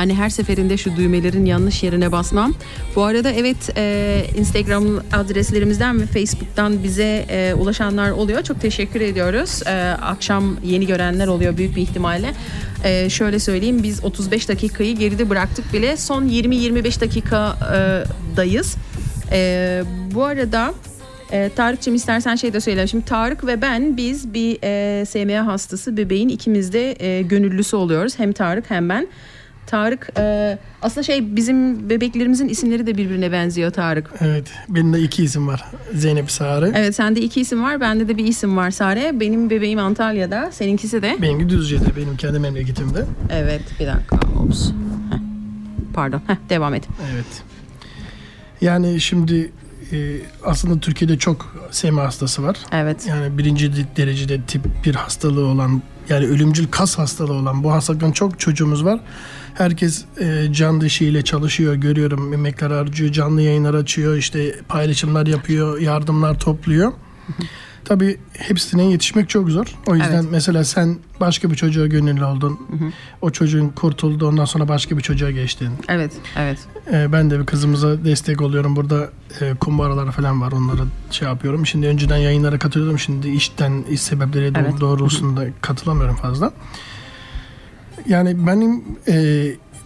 Yani her seferinde şu düğmelerin yanlış yerine basmam. Bu arada evet e, Instagram adreslerimizden ve Facebook'tan bize e, ulaşanlar oluyor. Çok teşekkür ediyoruz. E, akşam yeni görenler oluyor büyük bir ihtimalle. E, şöyle söyleyeyim biz 35 dakikayı geride bıraktık bile. Son 20-25 dakikadayız. E, bu arada e, Tarık'cığım istersen şey de söyle. Şimdi Tarık ve ben biz bir e, SMA hastası bebeğin ikimiz de e, gönüllüsü oluyoruz. Hem Tarık hem ben. Tarık e, aslında şey bizim bebeklerimizin isimleri de birbirine benziyor Tarık. Evet. Benim de iki isim var. Zeynep Sarı. Evet sende iki isim var bende de bir isim var Sare. Benim bebeğim Antalya'da seninkisi de. Benimki Düzce'de. Benim kendi memleketimde. Evet bir dakika ops. Heh. Pardon Heh, devam et. Evet. Yani şimdi e, aslında Türkiye'de çok SMA hastası var. Evet. Yani birinci de- derecede tip bir hastalığı olan yani ölümcül kas hastalığı olan bu hastalıktan çok çocuğumuz var. Herkes e, can dışıyla çalışıyor görüyorum emekler harcıyor canlı yayınlar açıyor işte paylaşımlar yapıyor yardımlar topluyor. Tabii hepsine yetişmek çok zor. O yüzden Evet. mesela sen başka bir çocuğa gönüllü oldun. O çocuğun kurtuldu ondan sonra başka bir çocuğa geçtin. Evet. Evet. Ee, ben de bir kızımıza destek oluyorum. Burada e, kumbaralar falan var. Onlara şey yapıyorum. Şimdi önceden yayınlara katılıyordum. Şimdi işten, iş sebepleri do- Evet. doğrultusunda katılamıyorum fazla. Yani benim e,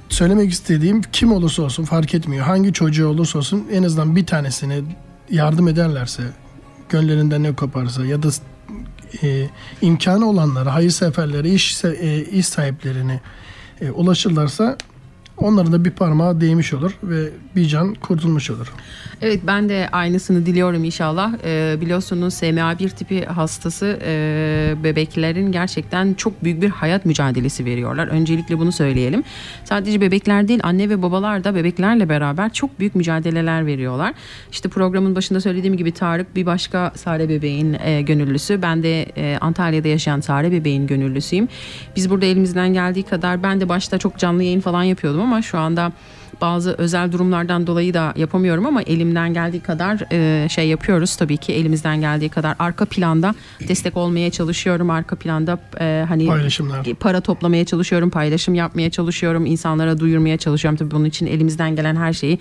söylemek istediğim kim olursa olsun fark etmiyor. Hangi çocuğu olursa olsun en azından bir tanesine yardım ederlerse, gönlerinden ne koparsa ya da e, imkanı olanlara, hayırseverlere, iş, e, iş sahiplerine e, ulaşırlarsa onların da bir parmağı değmiş olur ve bir can kurtulmuş olur. Evet ben de aynısını diliyorum inşallah. Ee, biliyorsunuz SMA1 tipi hastası e, bebeklerin gerçekten çok büyük bir hayat mücadelesi veriyorlar. Öncelikle bunu söyleyelim. Sadece bebekler değil anne ve babalar da bebeklerle beraber çok büyük mücadeleler veriyorlar. İşte programın başında söylediğim gibi Tarık bir başka Sare bebeğin e, gönüllüsü. Ben de e, Antalya'da yaşayan Sare bebeğin gönüllüsüyüm. Biz burada elimizden geldiği kadar ben de başta çok canlı yayın falan yapıyordum ama şu anda bazı özel durumlardan dolayı da yapamıyorum ama elimden geldiği kadar e, şey yapıyoruz tabii ki. Elimizden geldiği kadar. Arka planda destek olmaya çalışıyorum. Arka planda e, hani Paylaşımlar. para toplamaya çalışıyorum paylaşım yapmaya çalışıyorum insanlara duyurmaya çalışıyorum. Tabii bunun için elimizden gelen her şeyi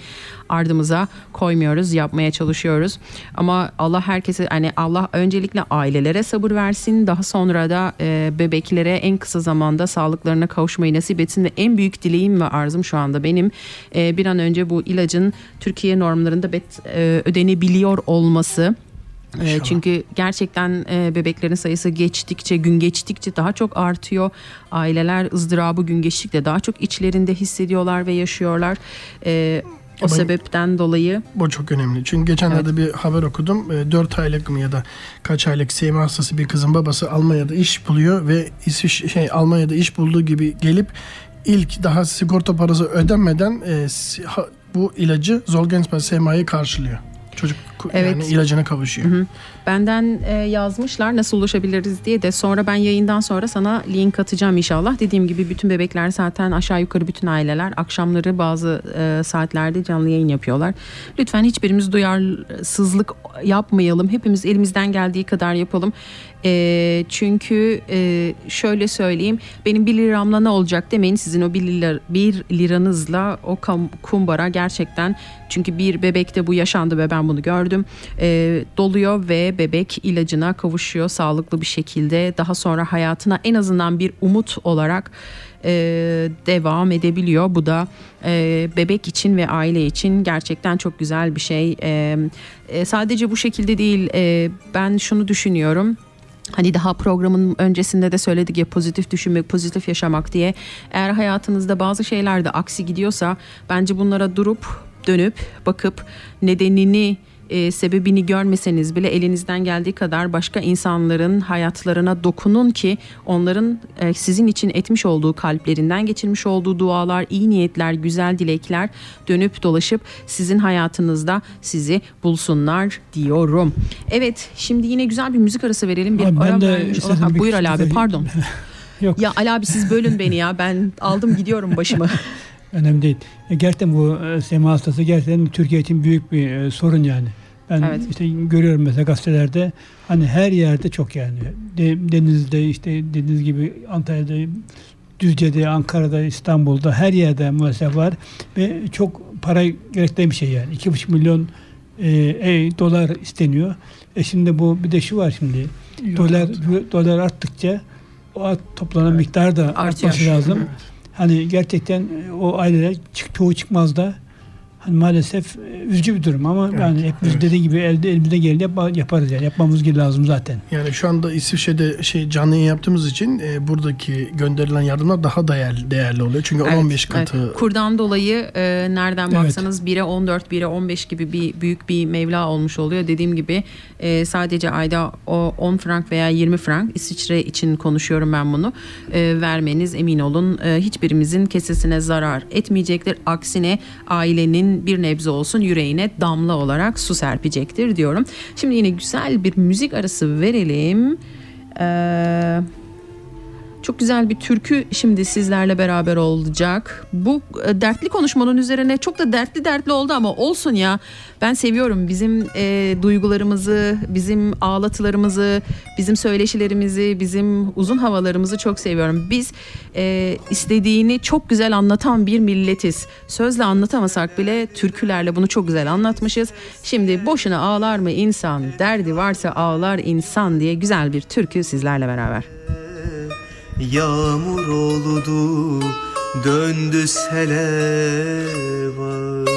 ardımıza koymuyoruz yapmaya çalışıyoruz. Ama Allah herkese hani Allah öncelikle ailelere sabır versin. Daha sonra da e, bebeklere en kısa zamanda sağlıklarına kavuşmayı nasip etsin. Ve en büyük dileğim ve arzum şu anda benim e, bir an önce bu ilacın Türkiye normlarında bet, e, ödenebiliyor olması Ee, İnşallah. çünkü gerçekten e, bebeklerin sayısı geçtikçe gün geçtikçe daha çok artıyor. Aileler ızdırabı gün geçtikçe daha çok içlerinde hissediyorlar ve yaşıyorlar. Ee, o Ama- sebepten dolayı Bu çok önemli. Çünkü geçenlerde bir haber okudum. 4 aylık mı ya da kaç aylık SMA hastası bir kızın babası Almanya'da iş buluyor ve İsviç şey Almanya'da iş bulduğu gibi gelip ilk daha sigorta parası ödenmeden e, bu ilacı Zolgensma SMA'yı karşılıyor. Çocuk Evet. yani ilacına kavuşuyor. Benden e, yazmışlar nasıl ulaşabiliriz diye de sonra ben yayından sonra sana link atacağım inşallah. Dediğim gibi bütün bebekler zaten aşağı yukarı bütün aileler akşamları bazı e, saatlerde canlı yayın yapıyorlar. Lütfen hiçbirimiz duyarsızlık yapmayalım. Hepimiz elimizden geldiği kadar yapalım. E, çünkü e, şöyle söyleyeyim benim 1 liramla ne olacak demeyin sizin o 1, lira, 1 liranızla o kumbara gerçekten çünkü bir bebekte bu yaşandı ve ben bunu gördüm e, doluyor ve bebek ilacına kavuşuyor sağlıklı bir şekilde. Daha sonra hayatına en azından bir umut olarak e, devam edebiliyor. Bu da e, bebek için ve aile için gerçekten çok güzel bir şey. E, e, sadece bu şekilde değil e, ben şunu düşünüyorum. Hani daha programın öncesinde de söyledik ya pozitif düşünmek, pozitif yaşamak diye. Eğer hayatınızda bazı şeyler de aksi gidiyorsa bence bunlara durup dönüp bakıp nedenini e, sebebini görmeseniz bile elinizden geldiği kadar başka insanların hayatlarına dokunun ki onların e, sizin için etmiş olduğu kalplerinden geçirmiş olduğu dualar, iyi niyetler, güzel dilekler dönüp dolaşıp sizin hayatınızda sizi bulsunlar diyorum. Evet şimdi yine güzel bir müzik arası verelim. Bir Abi ben ara de vermiş istedim olalım. Ha, bir Buyur Ali abi pardon. Yok Ya Ali abi siz bölün beni ya ben aldım gidiyorum başımı. önemli değil. E, gerçekten bu e, sema hastası gerçekten Türkiye için büyük bir e, sorun yani. Ben Evet. işte görüyorum mesela gazetelerde hani her yerde çok yani. De- denizde işte dediğiniz gibi Antalya'da, Düzce'de, Ankara'da, İstanbul'da her yerde maalesef var ve çok para gerektiren bir şey yani. 2,5 milyon e, e, dolar isteniyor. E şimdi bu bir de şu var şimdi. Dolar dolar arttıkça o toplanan miktar da Artıyor. artması lazım. Hani gerçekten e, o aileler çık, çoğu çıkmaz da hani maalesef e, üzücü bir durum ama Evet, yani hepimiz evet. dediği gibi elde elimizde geleni yap- yaparız yani yapmamız gibi lazım zaten. Yani şu anda İsviçre'de şey canlı yayın yaptığımız için e, buradaki gönderilen yardımlar daha değerli, değerli oluyor. Çünkü 10-15 katı Evet. Kurdan dolayı e, nereden Evet. baksanız 1'e 14, 1'e 15 gibi bir büyük bir mevla olmuş oluyor. Dediğim gibi e, sadece ayda o 10 frank veya 20 frank İsviçre için konuşuyorum ben bunu. E, vermeniz emin olun e, hiçbirimizin kesesine zarar etmeyecektir. Aksine ailenin bir nebze olsun yüreğine damla olarak su serpecektir diyorum. Şimdi yine güzel bir müzik arası verelim. Eee çok güzel bir türkü şimdi sizlerle beraber olacak. Bu e, dertli konuşmanın üzerine çok da dertli dertli oldu ama olsun ya. Ben seviyorum bizim e, duygularımızı, bizim ağlatılarımızı, bizim söyleşilerimizi, bizim uzun havalarımızı çok seviyorum. Biz e, istediğini çok güzel anlatan bir milletiz. Sözle anlatamasak bile türkülerle bunu çok güzel anlatmışız. Şimdi boşuna ağlar mı insan, derdi varsa ağlar insan diye güzel bir türkü sizlerle beraber. Yağmur oldu döndü sele var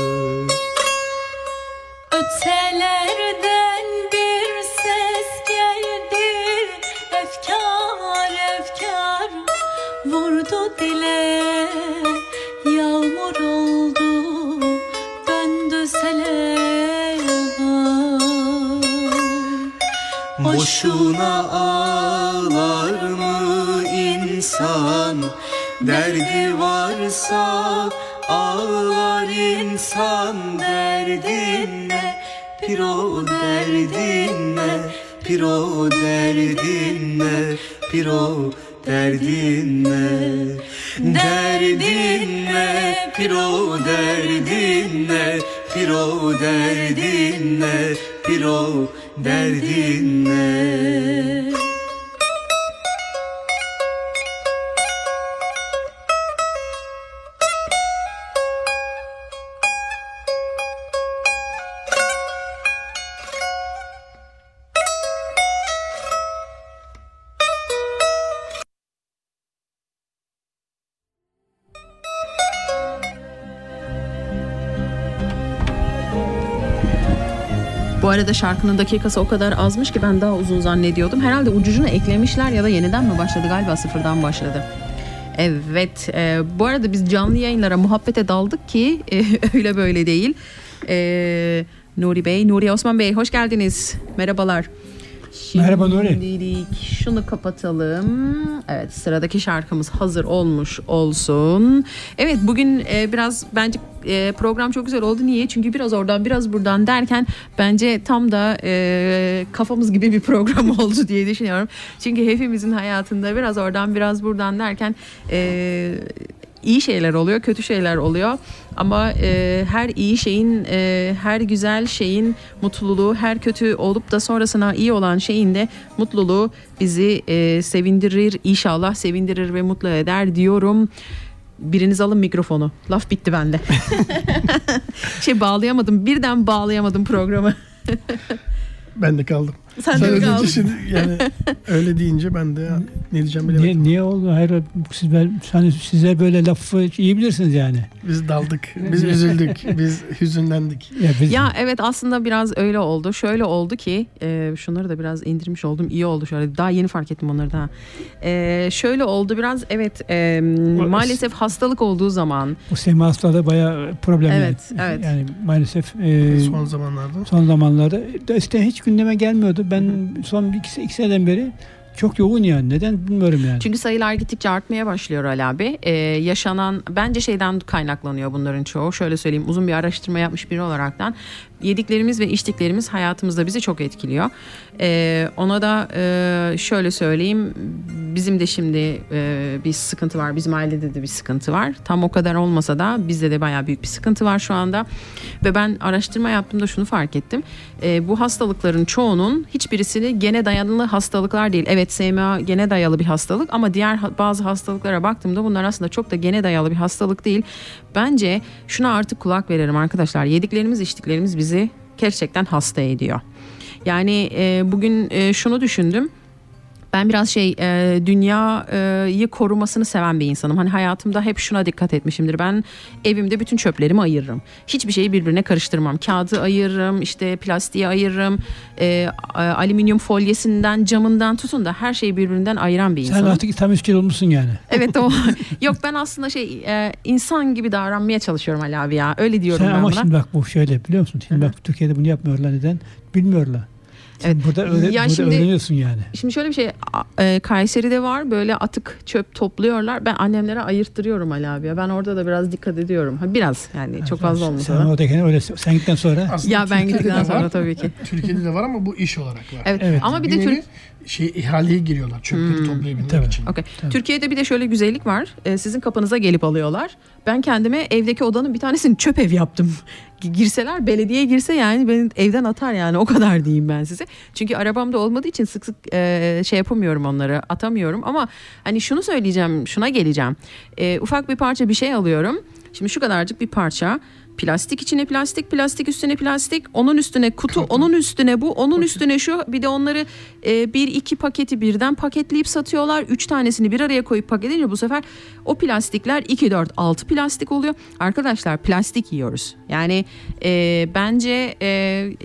Ötelerden bir ses geldi Efkar efkar vurdu dile. Yağmur oldu döndü sele Boşuna ağlar mı insan Derdi varsa ağlar insan. Derdin ne? Piro derdin ne? Piro derdin ne? Piro derdin ne? Derdin ne? Piro derdin ne? Piro derdin ne? Piro derdin arada şarkının dakikası o kadar azmış ki ben daha uzun zannediyordum. Herhalde ucucunu eklemişler ya da yeniden mi başladı galiba sıfırdan başladı. Evet e, bu arada biz canlı yayınlara muhabbete daldık ki e, öyle böyle değil. E, Nuri Bey, Nuri Osman Bey hoş geldiniz. Merhabalar. Merhaba Nuri. Şimdilik şunu kapatalım. Evet sıradaki şarkımız hazır olmuş olsun. Evet bugün e, biraz bence e, program çok güzel oldu. Niye? Çünkü biraz oradan biraz buradan derken bence tam da e, kafamız gibi bir program oldu diye düşünüyorum. Çünkü hepimizin hayatında biraz oradan biraz buradan derken e, iyi şeyler oluyor, kötü şeyler oluyor. Ama e, her iyi şeyin, e, her güzel şeyin mutluluğu, her kötü olup da sonrasına iyi olan şeyin de mutluluğu bizi e, sevindirir, inşallah sevindirir ve mutlu eder diyorum. Biriniz alın mikrofonu. Laf bitti bende. şey bağlayamadım. Birden bağlayamadım programı. Ben de kaldım. Sen Sen de kaldın? şimdi yani öyle deyince ben de ne diyeceğim bilemedim. Niye, niye oldu? Hayır siz, ben, hani size böyle lafı iyi bilirsiniz yani. Biz daldık, biz üzüldük, biz hüzünlendik. Ya, biz, Ya evet aslında biraz öyle oldu. Şöyle oldu ki e, şunları da biraz indirmiş oldum. İyi oldu şöyle. Daha yeni fark ettim onları da. E, şöyle oldu biraz evet e, maalesef hastalık olduğu zaman bu sema hastalığı bayağı problem. Evet, yani. evet. Yani maalesef e, Son zamanlarda. son zamanlarda eskiden hiç gündeme gelmiyordu. Ben son iki, iki seneden beri çok yoğun yani. Neden bilmiyorum yani. Çünkü sayılar gittikçe artmaya başlıyor Ali abi. Ee, yaşanan bence şeyden kaynaklanıyor bunların çoğu. Şöyle söyleyeyim uzun bir araştırma yapmış biri olaraktan. Yediklerimiz ve içtiklerimiz hayatımızda bizi çok etkiliyor. Ee, ona da e, şöyle söyleyeyim. Bizim de şimdi e, bir sıkıntı var. Bizim ailede de bir sıkıntı var. Tam o kadar olmasa da bizde de bayağı büyük bir sıkıntı var şu anda. Ve ben araştırma yaptığımda şunu fark ettim. Ee, bu hastalıkların çoğunun hiçbirisini gene dayanılı hastalıklar değil. Evet SMA gene dayalı bir hastalık ama diğer bazı hastalıklara baktığımda bunlar aslında çok da gene dayalı bir hastalık değil. Bence şuna artık kulak verelim arkadaşlar. Yediklerimiz içtiklerimiz bizi gerçekten hasta ediyor. Yani e, bugün e, şunu düşündüm. Ben biraz şey e, dünyayı korumasını seven bir insanım. Hani hayatımda hep şuna dikkat etmişimdir. Ben evimde bütün çöplerimi ayırırım. Hiçbir şeyi birbirine karıştırmam. Kağıdı ayırırım, işte plastiği ayırırım. E, alüminyum folyesinden, camından tutun da her şeyi birbirinden ayıran bir Sen insanım. artık tam üskil olmuşsun yani. Evet o. Yok ben aslında şey e, insan gibi davranmaya çalışıyorum Ali abi ya. Öyle diyorum Sen ben ama buna. şimdi bak bu şöyle biliyor musun? Şimdi bak Türkiye'de bunu yapmıyorlar neden? Bilmiyorlar. Evet. burada, öğre- Ya burada şimdi- öğreniyorsun yani. Şimdi şöyle bir şey e, Kayseri'de var böyle atık çöp topluyorlar. Ben annemlere ayırttırıyorum Ali abi. ya. Ben orada da biraz dikkat ediyorum. Ha, biraz yani çok fazla olmasa Sen da. oradayken öyle sen gittikten sonra Aslında Ya ben gittikten sonra var. tabii ki. Türkiye'de de var ama bu iş olarak var. Evet. Evet. Ama bir de Türk şey ihaleye giriyorlar çöpleri Hmm. toplayabilmek Tabii. için. Okey. Tabii. Türkiye'de bir de şöyle güzellik var. Ee, sizin kapınıza gelip alıyorlar. Ben kendime evdeki odanın bir tanesini çöp ev yaptım. Girseler belediye girse yani beni evden atar yani o kadar diyeyim ben size. Çünkü arabamda olmadığı için sık sık e, şey yapamıyorum onları atamıyorum ama hani şunu söyleyeceğim şuna geleceğim. E, ufak bir parça bir şey alıyorum. Şimdi şu kadarcık bir parça. Plastik içine plastik, plastik üstüne plastik, onun üstüne kutu, onun üstüne bu, onun üstüne şu. Bir de onları e, bir iki paketi birden paketleyip satıyorlar. Üç tanesini bir araya koyup paketledince bu sefer o plastikler 2, 4, 6 plastik oluyor. Arkadaşlar plastik yiyoruz. Yani e, bence e,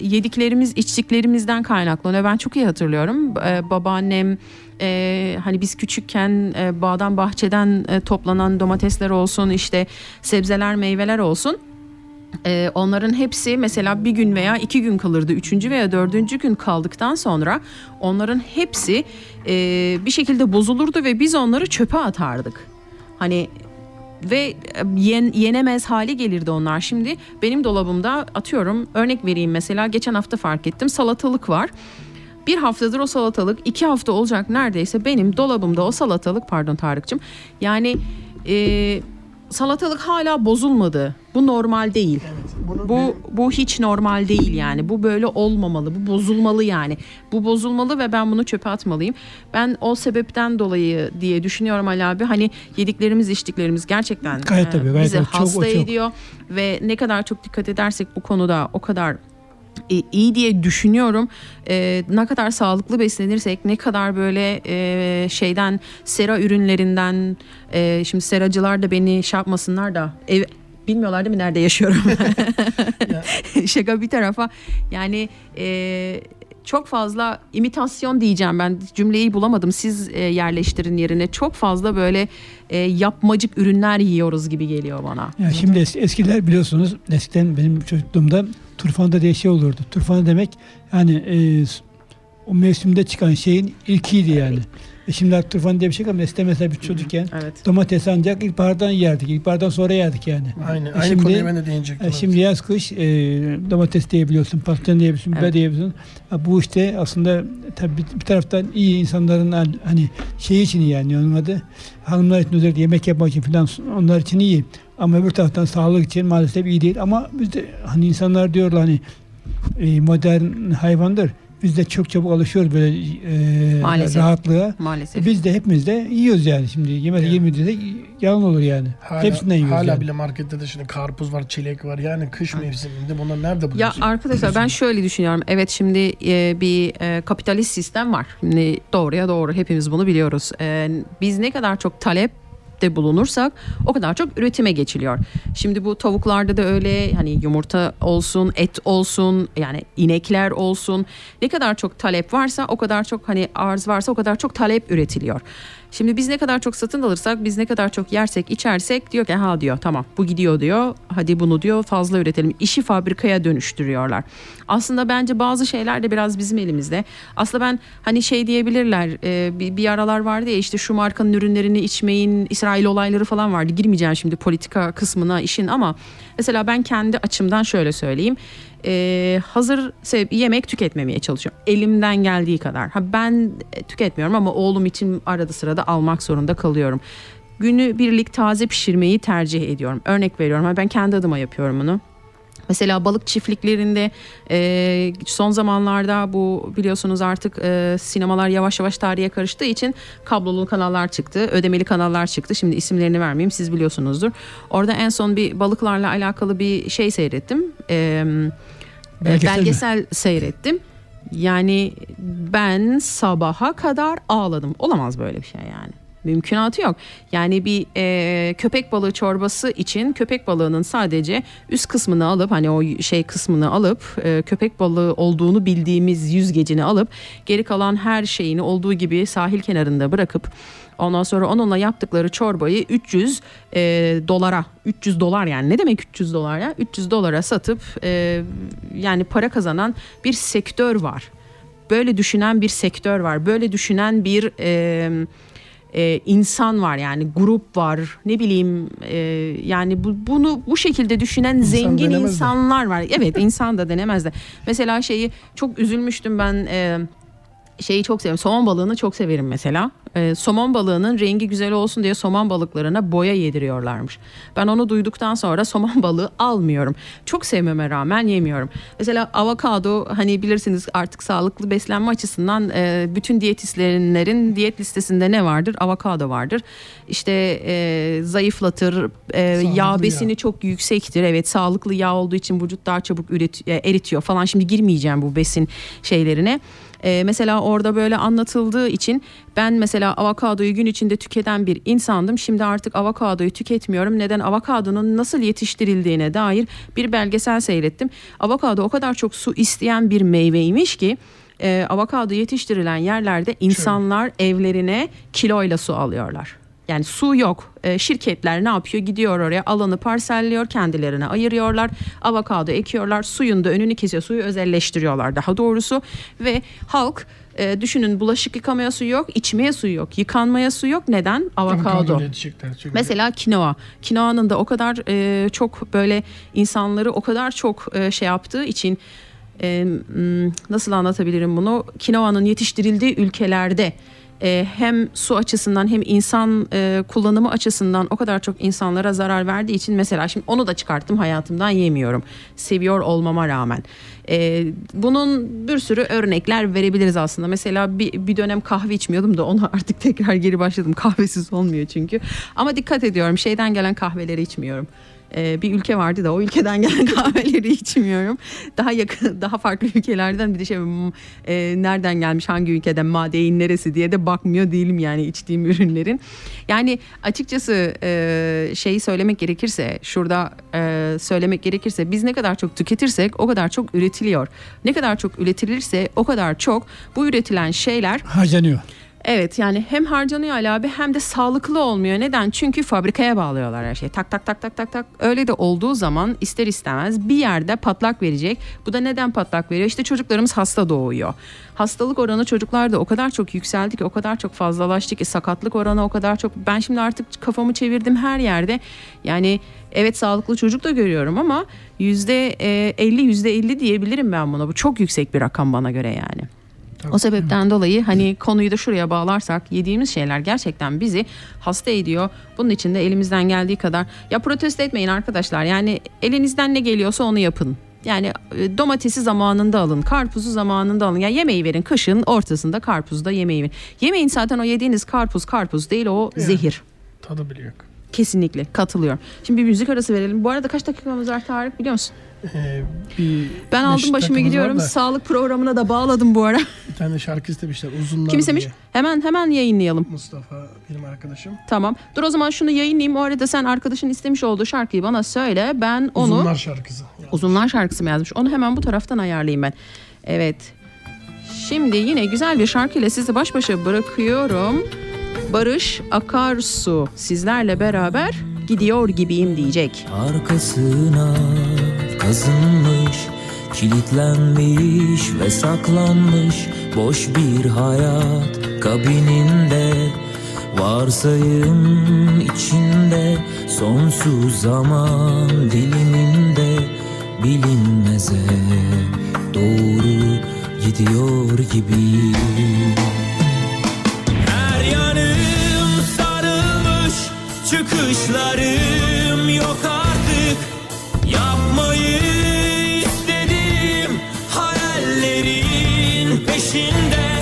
yediklerimiz, içtiklerimizden kaynaklanıyor. Ben çok iyi hatırlıyorum. E, babaannem e, hani biz küçükken e, bağdan bahçeden e, toplanan domatesler olsun işte sebzeler meyveler olsun ee, onların hepsi mesela bir gün veya iki gün kalırdı. Üçüncü veya dördüncü gün kaldıktan sonra onların hepsi e, bir şekilde bozulurdu ve biz onları çöpe atardık. Hani ve e, yen, yenemez hale gelirdi onlar. Şimdi benim dolabımda atıyorum örnek vereyim mesela geçen hafta fark ettim salatalık var. Bir haftadır o salatalık iki hafta olacak neredeyse benim dolabımda o salatalık pardon Tarık'cığım yani e, salatalık hala bozulmadı. Bu normal değil. Bunu Bu bu hiç normal değil yani. Bu böyle olmamalı. Bu bozulmalı yani. Bu bozulmalı ve ben bunu çöpe atmalıyım. Ben o sebepten dolayı diye düşünüyorum Ali abi. Hani yediklerimiz, içtiklerimiz gerçekten Gayet tabii, gayet bizi tabii. Çok, hasta çok. ediyor ve ne kadar çok dikkat edersek bu konuda o kadar e, iyi diye düşünüyorum. E, ne kadar sağlıklı beslenirsek, ne kadar böyle e, şeyden sera ürünlerinden, e, şimdi seracılar da beni şey yapmasınlar da ev, bilmiyorlar değil mi nerede yaşıyorum? Şaka bir tarafa yani e, çok fazla imitasyon diyeceğim ben cümleyi bulamadım siz e, yerleştirin yerine çok fazla böyle e, yapmacık ürünler yiyoruz gibi geliyor bana. Ya şimdi es- eskiler biliyorsunuz eskiden benim çocukluğumda turfanda diye şey olurdu. Turfanda demek yani e, o mevsimde çıkan şeyin ilkiydi yani. E şimdi artık turfan diye bir şey ama eskiden mesela bir çocukken Evet. domates ancak ilkbahardan yerdik. İlkbahardan sonra yerdik yani. Aynı, E aynı şimdi- konuya ben de değinecektim. E şimdi yaz kış e, domates diyebiliyorsun, patlıcan diyebiliyorsun, biber Evet. diyebiliyorsun. Ha, bu işte aslında tabii bir, taraftan iyi insanların hani- hani şey için iyi yani onun adı hanımlar için özellikle yemek yapmak için falan onlar için iyi. Ama öbür taraftan sağlık için maalesef iyi değil. Ama bizde hani insanlar diyorlar hani e, modern hayvandır. Biz de çok çabuk alışıyoruz böyle e, Maalesef. rahatlığa. Maalesef. Biz de hepimiz de yiyoruz yani şimdi. Yemez Evet. yemedi de yalan olur yani. Hala, Hepsinden yiyoruz hala yani. bile markette de şimdi karpuz var, çilek var. Yani kış mevsiminde bunlar nerede Ya buluyorsun? arkadaşlar ben şöyle düşünüyorum. Evet şimdi e, bir e, kapitalist sistem var. Şimdi doğruya doğru hepimiz bunu biliyoruz. E, biz ne kadar çok talep de bulunursak o kadar çok üretime geçiliyor. Şimdi bu tavuklarda da öyle hani yumurta olsun, et olsun, yani inekler olsun. Ne kadar çok talep varsa o kadar çok hani arz varsa o kadar çok talep üretiliyor. Şimdi biz ne kadar çok satın alırsak, biz ne kadar çok yersek, içersek diyor ki ha diyor tamam bu gidiyor diyor. Hadi bunu diyor fazla üretelim. İşi fabrikaya dönüştürüyorlar. Aslında bence bazı şeyler de biraz bizim elimizde. Aslında ben hani şey diyebilirler e, bir, bir aralar vardı ya işte şu markanın ürünlerini içmeyin İsrail olayları falan vardı. Girmeyeceğim şimdi politika kısmına işin ama mesela ben kendi açımdan şöyle söyleyeyim. E, hazır yemek tüketmemeye çalışıyorum. Elimden geldiği kadar. Ha ben e, tüketmiyorum ama oğlum için arada sırada almak zorunda kalıyorum. Günü birlik taze pişirmeyi tercih ediyorum. Örnek veriyorum. Ha ben kendi adıma yapıyorum bunu. Mesela balık çiftliklerinde e, son zamanlarda bu biliyorsunuz artık e, sinemalar yavaş yavaş tarihe karıştığı için kablolu kanallar çıktı, ödemeli kanallar çıktı. Şimdi isimlerini vermeyeyim siz biliyorsunuzdur. Orada en son bir balıklarla alakalı bir şey seyrettim. E, Belgesel mi? belgesel seyrettim. Yani ben sabaha kadar ağladım. Olamaz böyle bir şey yani. Mümkünatı yok. Yani bir e, köpek balığı çorbası için köpek balığının sadece üst kısmını alıp hani o şey kısmını alıp e, köpek balığı olduğunu bildiğimiz yüzgecini alıp geri kalan her şeyini olduğu gibi sahil kenarında bırakıp ondan sonra onunla yaptıkları çorbayı 300 e, dolara 300 dolar yani. Ne demek 300 dolar ya? 300 dolara satıp e, yani para kazanan bir sektör var. Böyle düşünen bir sektör var. Böyle düşünen bir e, e, insan var yani grup var ne bileyim e, yani bu, bunu bu şekilde düşünen zengin denemez de. insanlar var evet insan da denemez de mesela şeyi çok üzülmüştüm ben e, şeyi çok severim. Somon balığını çok severim mesela. Ee, somon balığının rengi güzel olsun diye somon balıklarına boya yediriyorlarmış. Ben onu duyduktan sonra somon balığı almıyorum. Çok sevmeme rağmen yemiyorum. Mesela avokado hani bilirsiniz artık sağlıklı beslenme açısından e, bütün diyetisyenlerin diyet listesinde ne vardır? Avokado vardır. İşte e, zayıflatır, e, yağ yağ. besini çok yüksektir. Evet sağlıklı yağ olduğu için vücut daha çabuk üret, e, eritiyor falan. Şimdi girmeyeceğim bu besin şeylerine. Ee, mesela orada böyle anlatıldığı için ben mesela avokadoyu gün içinde tüketen bir insandım. Şimdi artık avokadoyu tüketmiyorum. Neden? Avokadonun nasıl yetiştirildiğine dair bir belgesel seyrettim. Avokado o kadar çok su isteyen bir meyveymiş ki e, avokado yetiştirilen yerlerde insanlar evlerine kiloyla su alıyorlar. Yani su yok. E, şirketler ne yapıyor? Gidiyor oraya alanı parselliyor, kendilerine ayırıyorlar. Avokado ekiyorlar, suyun da önünü kesiyor. Suyu özelleştiriyorlar daha doğrusu. Ve halk e, düşünün bulaşık yıkamaya suyu yok, içmeye suyu yok, yıkanmaya su yok. Neden? Avokado. Mesela kinoa. Kinoa'nın da o kadar e, çok böyle insanları o kadar çok e, şey yaptığı için e, nasıl anlatabilirim bunu? Kinoa'nın yetiştirildiği ülkelerde e, hem su açısından hem insan e, kullanımı açısından o kadar çok insanlara zarar verdiği için mesela şimdi onu da çıkarttım hayatımdan yemiyorum. Seviyor olmama rağmen. E, bunun bir sürü örnekler verebiliriz aslında. Mesela bir, bir dönem kahve içmiyordum da ona artık tekrar geri başladım. Kahvesiz olmuyor çünkü. Ama dikkat ediyorum şeyden gelen kahveleri içmiyorum. E, bir ülke vardı da o ülkeden gelen kahveleri içmiyorum. Daha yakın, daha farklı ülkelerden bir de şey hmm, e, nereden gelmiş, hangi ülkeden, madeyin neresi diye de bakmıyor değilim yani içtiğim ürünlerin. Yani açıkçası e, şeyi söylemek gerekirse, şurada e, söylemek gerekirse biz ne kadar çok tüketirsek o kadar çok üretiliyor. Ne kadar çok üretilirse o kadar çok bu üretilen şeyler Harcanıyor. Evet yani hem harcanıyor Ali abi hem de sağlıklı olmuyor. Neden? Çünkü fabrikaya bağlıyorlar her şeyi. Tak tak tak tak tak tak. Öyle de olduğu zaman ister istemez bir yerde patlak verecek. Bu da neden patlak veriyor? İşte çocuklarımız hasta doğuyor. Hastalık oranı çocuklarda o kadar çok yükseldi ki o kadar çok fazlalaştı ki sakatlık oranı o kadar çok. Ben şimdi artık kafamı çevirdim her yerde. Yani evet sağlıklı çocuk da görüyorum ama yüzde e, 50 yüzde 50 diyebilirim ben buna. Bu çok yüksek bir rakam bana göre yani. O sebepten dolayı hani konuyu da şuraya bağlarsak yediğimiz şeyler gerçekten bizi hasta ediyor. Bunun için de elimizden geldiği kadar ya protesto etmeyin arkadaşlar. Yani elinizden ne geliyorsa onu yapın. Yani e, domatesi zamanında alın, karpuzu zamanında alın. Yani yemeği verin kışın ortasında karpuzda yemeği verin. Yemeyin zaten o yediğiniz karpuz karpuz değil o Yani. zehir. Tadı bile yok. Kesinlikle katılıyorum. Şimdi bir müzik arası verelim. Bu arada kaç dakikamız var Tarık biliyor musun? Ee, bir Ben aldım başımı gidiyorum. da Sağlık programına da bağladım bu ara. Bir tane şarkı istemişler uzunlar Kim istemiş? diye. Hemen hemen yayınlayalım. Mustafa benim arkadaşım. Tamam. Dur o zaman şunu yayınlayayım. O arada sen arkadaşın istemiş olduğu şarkıyı bana söyle. Ben onu Uzunlar şarkısı. Uzunlar şarkısı mı yazmış? Onu hemen bu taraftan ayarlayayım ben. Evet. Şimdi yine güzel bir şarkıyla sizi baş başa bırakıyorum. Barış Akarsu sizlerle beraber gidiyor gibiyim diyecek. Arkasına kazınmış Kilitlenmiş ve saklanmış Boş bir hayat kabininde Varsayım içinde Sonsuz zaman diliminde Bilinmeze doğru gidiyor gibi Çıkışlarım yok artık. Yapmayı istediğim Hayallerin peşinde.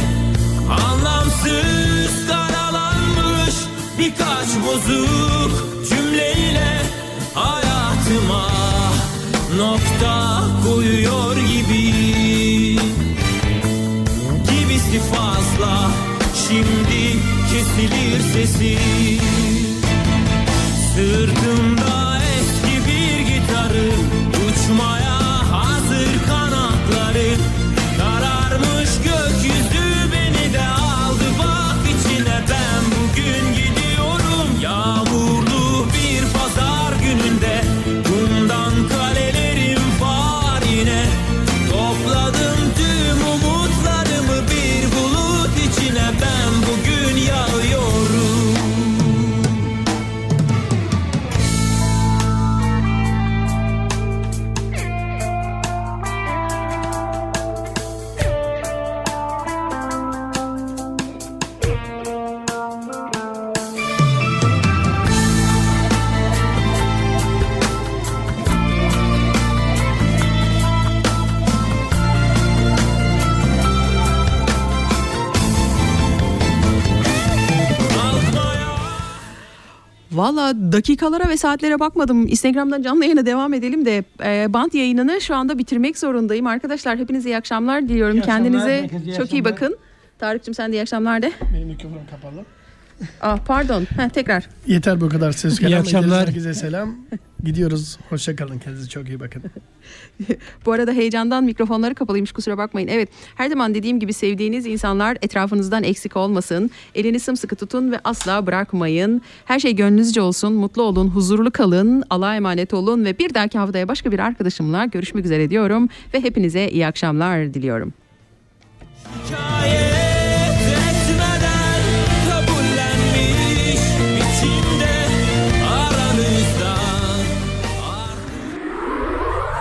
Anlamsız karalanmış Birkaç bozuk cümleyle Hayatıma nokta koyuyor gibi. Gibisi fazla. Şimdi kesilir sesi dakikalara ve saatlere bakmadım. Instagram'dan canlı yayına devam edelim de e, band yayınını şu anda bitirmek zorundayım. Arkadaşlar hepinize iyi akşamlar diliyorum. İyi akşamlar, Kendinize iyi çok iyi akşamlar. bakın. Tarık'cığım sen de iyi akşamlar de. Benim mikrofonum kapalı. Ah pardon. Heh, tekrar. Yeter bu kadar ses. İyi akşamlar. Herkese selam. Gidiyoruz. Hoşça kalın. Kendinize çok iyi bakın. Bu arada heyecandan mikrofonları kapalıymış kusura bakmayın. Evet her zaman dediğim gibi sevdiğiniz insanlar etrafınızdan eksik olmasın. Elini sımsıkı tutun ve asla bırakmayın. Her şey gönlünüzce olsun. Mutlu olun, huzurlu kalın, Allah'a emanet olun ve bir dahaki haftaya başka bir arkadaşımla görüşmek üzere diyorum ve hepinize iyi akşamlar diliyorum. Şikayet